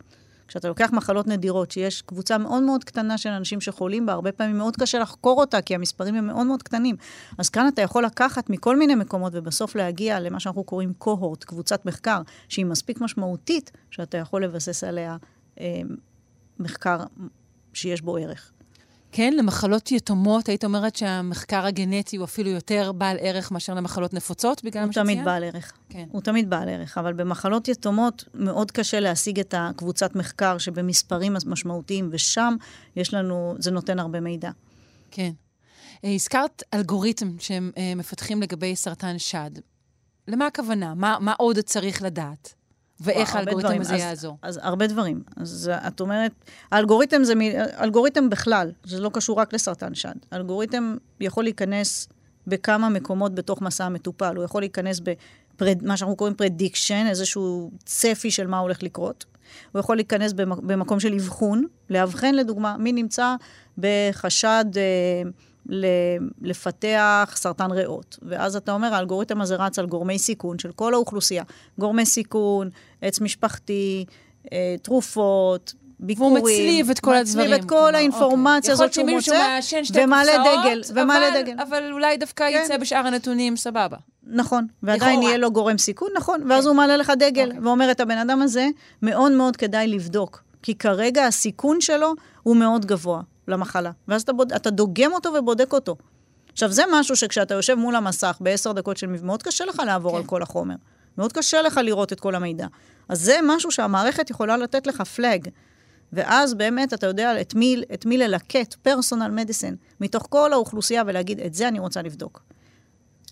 כשאתה לוקח מחלות נדירות, שיש קבוצה מאוד מאוד קטנה של אנשים שחולים בה, הרבה פעמים מאוד קשה לחקור אותה, כי המספרים הם מאוד מאוד קטנים. אז כאן אתה יכול לקחת מכל מיני מקומות, ובסוף להגיע למה שאנחנו קוראים קוהורט, קבוצת מחקר, שהיא מספיק משמעותית, שאתה יכול לבסס עליה אה, מחקר שיש בו ערך. כן, למחלות יתומות, היית אומרת שהמחקר הגנטי הוא אפילו יותר בעל ערך מאשר למחלות נפוצות, בגלל הוא מה תמיד שציינת? בעל ערך. כן. הוא תמיד בעל ערך, אבל במחלות יתומות מאוד קשה להשיג את הקבוצת מחקר שבמספרים משמעותיים, ושם יש לנו, זה נותן הרבה מידע. כן. אה, הזכרת אלגוריתם שהם אה, מפתחים לגבי סרטן שד. למה הכוונה? מה, מה עוד צריך לדעת? ואיך האלגוריתם. הזה אז, יעזור? אז הרבה דברים. אז את אומרת, האלגוריתם זה, מ- אלגוריתם בכלל, זה לא קשור רק לסרטן שד. אלגוריתם יכול להיכנס בכמה מקומות בתוך מסע המטופל. הוא יכול להיכנס במה שאנחנו קוראים prediction, איזשהו צפי של מה הולך לקרות. הוא יכול להיכנס במק- במקום של אבחון, לאבחן לדוגמה, מי נמצא בחשד אה, לפתח סרטן ריאות. ואז אתה אומר, האלגוריתם הזה רץ על גורמי סיכון של כל האוכלוסייה. גורמי סיכון, עץ משפחתי, אה, תרופות, ביקורים. והוא מצליב את כל הדברים. מצליב את כל כלומר, האינפורמציה אוקיי. הזאת שהוא מוצא, ומעלה דגל, ומעלה אבל- דגל. אבל אולי דווקא כן. יצא בשאר הנתונים סבבה. נכון, ועדיין. יהיה לו גורם סיכון, נכון, ואז הוא מעלה לך דגל, אוקיי. ואומר, את הבן אדם הזה, מאוד מאוד כדאי לבדוק, כי כרגע הסיכון שלו הוא מאוד גבוה למחלה, ואז אתה, בוד... אתה דוגם אותו ובודק אותו. עכשיו, זה משהו שכשאתה יושב מול המסך בעשר דקות של... מאוד קשה לך לעבור כן. על כל החומר. מאוד קשה לך לראות את כל המידע. אז זה משהו שהמערכת יכולה לתת לך פלאג. ואז באמת אתה יודע את מי, את מי ללקט, פרסונל מדיסין, מתוך כל האוכלוסייה, ולהגיד, את זה אני רוצה לבדוק.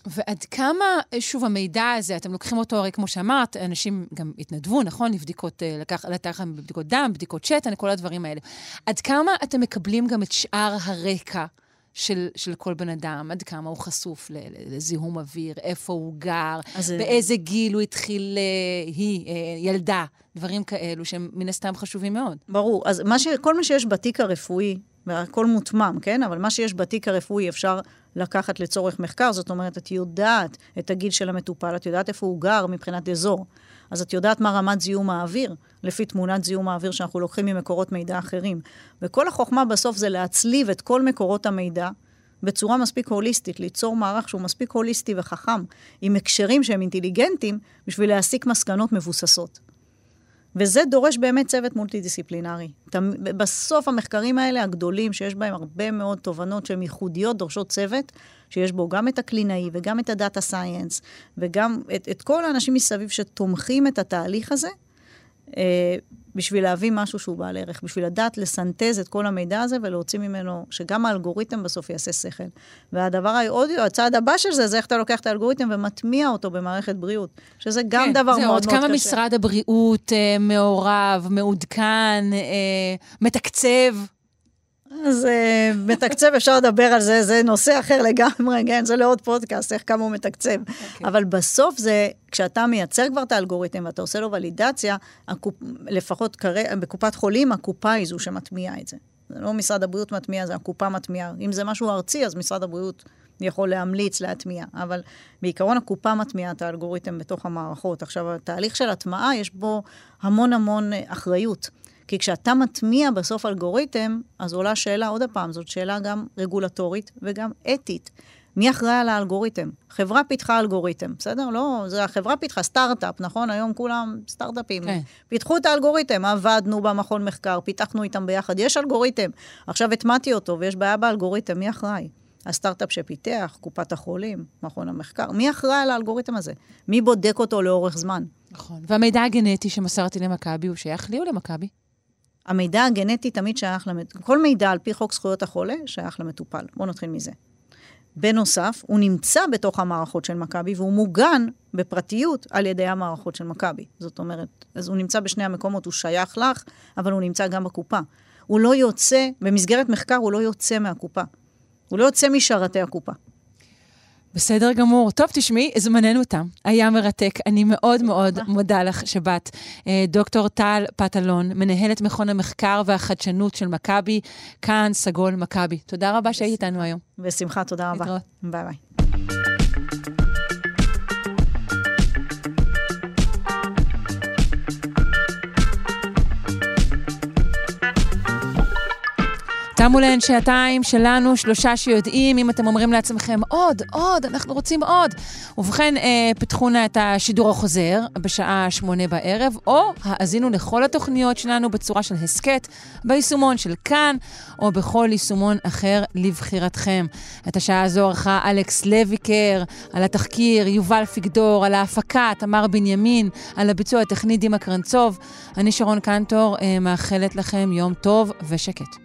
ועד כמה, שוב, המידע הזה, אתם לוקחים אותו, הרי כמו שאמרת, אנשים גם התנדבו, נכון? לבדיקות, אה, לקח, לקח להם בדיקות דם, בדיקות שתן, כל הדברים האלה. עד כמה אתם מקבלים גם את שאר הרקע של, של כל בן אדם, עד כמה הוא חשוף לזיהום אוויר, איפה הוא גר, אז- באיזה גיל הוא התחיל, אה, היא, אה, ילדה, דברים כאלו שהם מן הסתם חשובים מאוד. ברור. אז מה ש... כל מה שיש בתיק הרפואי, והכל מותמם, כן? אבל מה שיש בתיק הרפואי אפשר לקחת לצורך מחקר, זאת אומרת, את יודעת את הגיל של המטופל, את יודעת איפה הוא גר מבחינת אזור. אז את יודעת מה רמת זיהום האוויר, לפי תמונת זיהום האוויר שאנחנו לוקחים ממקורות מידע אחרים. וכל החוכמה בסוף זה להצליב את כל מקורות המידע בצורה מספיק הוליסטית, ליצור מערך שהוא מספיק הוליסטי וחכם, עם הקשרים שהם אינטליגנטים, בשביל להסיק מסקנות מבוססות. וזה דורש באמת צוות מולטי-דיסציפלינרי. בסוף המחקרים האלה, הגדולים, שיש בהם הרבה מאוד תובנות שהן ייחודיות, דורשות צוות, שיש בו גם את הקלינאי וגם את הדאטה סייאנס, וגם את, את כל האנשים מסביב שתומכים את התהליך הזה, אה, בשביל להביא משהו שהוא בעל ערך, בשביל לדעת לסנטז את כל המידע הזה ולהוציא ממנו, שגם האלגוריתם בסוף יעשה שכל. והדבר העוד, הצעד הבא של זה, זה איך אתה לוקח את האלגוריתם ומטמיע אותו במערכת בריאות, שזה גם דבר מאוד זהו, מאוד עד קשה. כמה משרד הבריאות אה, מעורב, מעודכן, אה, מתקצב? אז uh, מתקצב, אפשר לדבר על זה, זה נושא אחר לגמרי, כן, זה לעוד פודקאסט, איך כמה הוא מתקצב. Okay. אבל בסוף זה, כשאתה מייצר כבר את האלגוריתם ואתה עושה לו ולידציה, הקופ, לפחות כרגע, בקופת חולים, הקופה היא זו שמטמיעה את זה. זה לא משרד הבריאות מטמיע, זה הקופה מטמיעה. אם זה משהו ארצי, אז משרד הבריאות יכול להמליץ להטמיע, אבל בעיקרון הקופה מטמיעה את האלגוריתם בתוך המערכות. עכשיו, התהליך של הטמעה, יש בו המון המון אה, אחריות. כי כשאתה מטמיע בסוף אלגוריתם, אז עולה שאלה, עוד פעם, זאת שאלה גם רגולטורית וגם אתית. מי אחראי על האלגוריתם? חברה פיתחה אלגוריתם, בסדר? לא, זה החברה פיתחה סטארט-אפ, נכון? היום כולם סטארט-אפים. כן. פיתחו את האלגוריתם, עבדנו במכון מחקר, פיתחנו איתם ביחד, יש אלגוריתם. עכשיו הטמעתי אותו ויש בעיה באלגוריתם, מי אחראי? הסטארט-אפ שפיתח, קופת החולים, מכון המחקר, מי אחראי על האלגוריתם הזה? מי בודק אותו לאורך זמן? נכון. והמידע הגנטי שמסרתי למכבי, הוא שייך לי או למכבי? המידע הגנטי תמיד שייך למטופל. כל מידע על פי חוק זכויות החולה שייך למטופל. בואו נתחיל מזה. בנוסף, הוא נמצא בתוך המערכות של מכבי והוא מוגן בפרטיות על ידי המערכות של מכבי. זאת אומרת, אז הוא נמצא בשני המקומות, הוא שייך לך, אבל הוא נמצא גם בקופה. הוא לא יוצא, במסגרת מחקר הוא לא יוצא מהקופה. הוא לא יוצא משרתי הקופה. בסדר גמור. טוב, תשמעי, זמננו תם. היה מרתק. אני מאוד מאוד מודה לך שבאת. אה, דוקטור טל פטלון, מנהלת מכון המחקר והחדשנות של מכבי, כאן סגול מכבי. תודה רבה שהיית איתנו היום. בשמחה, תודה רבה. להתראות. ביי ביי. תמו להן שעתיים שלנו, שלושה שיודעים, אם אתם אומרים לעצמכם, עוד, עוד, אנחנו רוצים עוד. ובכן, אה, פתחו נא את השידור החוזר בשעה שמונה בערב, או האזינו לכל התוכניות שלנו בצורה של הסכת, ביישומון של כאן, או בכל יישומון אחר לבחירתכם. את השעה הזו ערכה אלכס לויקר, על התחקיר, יובל פיגדור, על ההפקה, תמר בנימין, על הביצוע הטכני דימה קרנצוב. אני שרון קנטור, אה, מאחלת לכם יום טוב ושקט.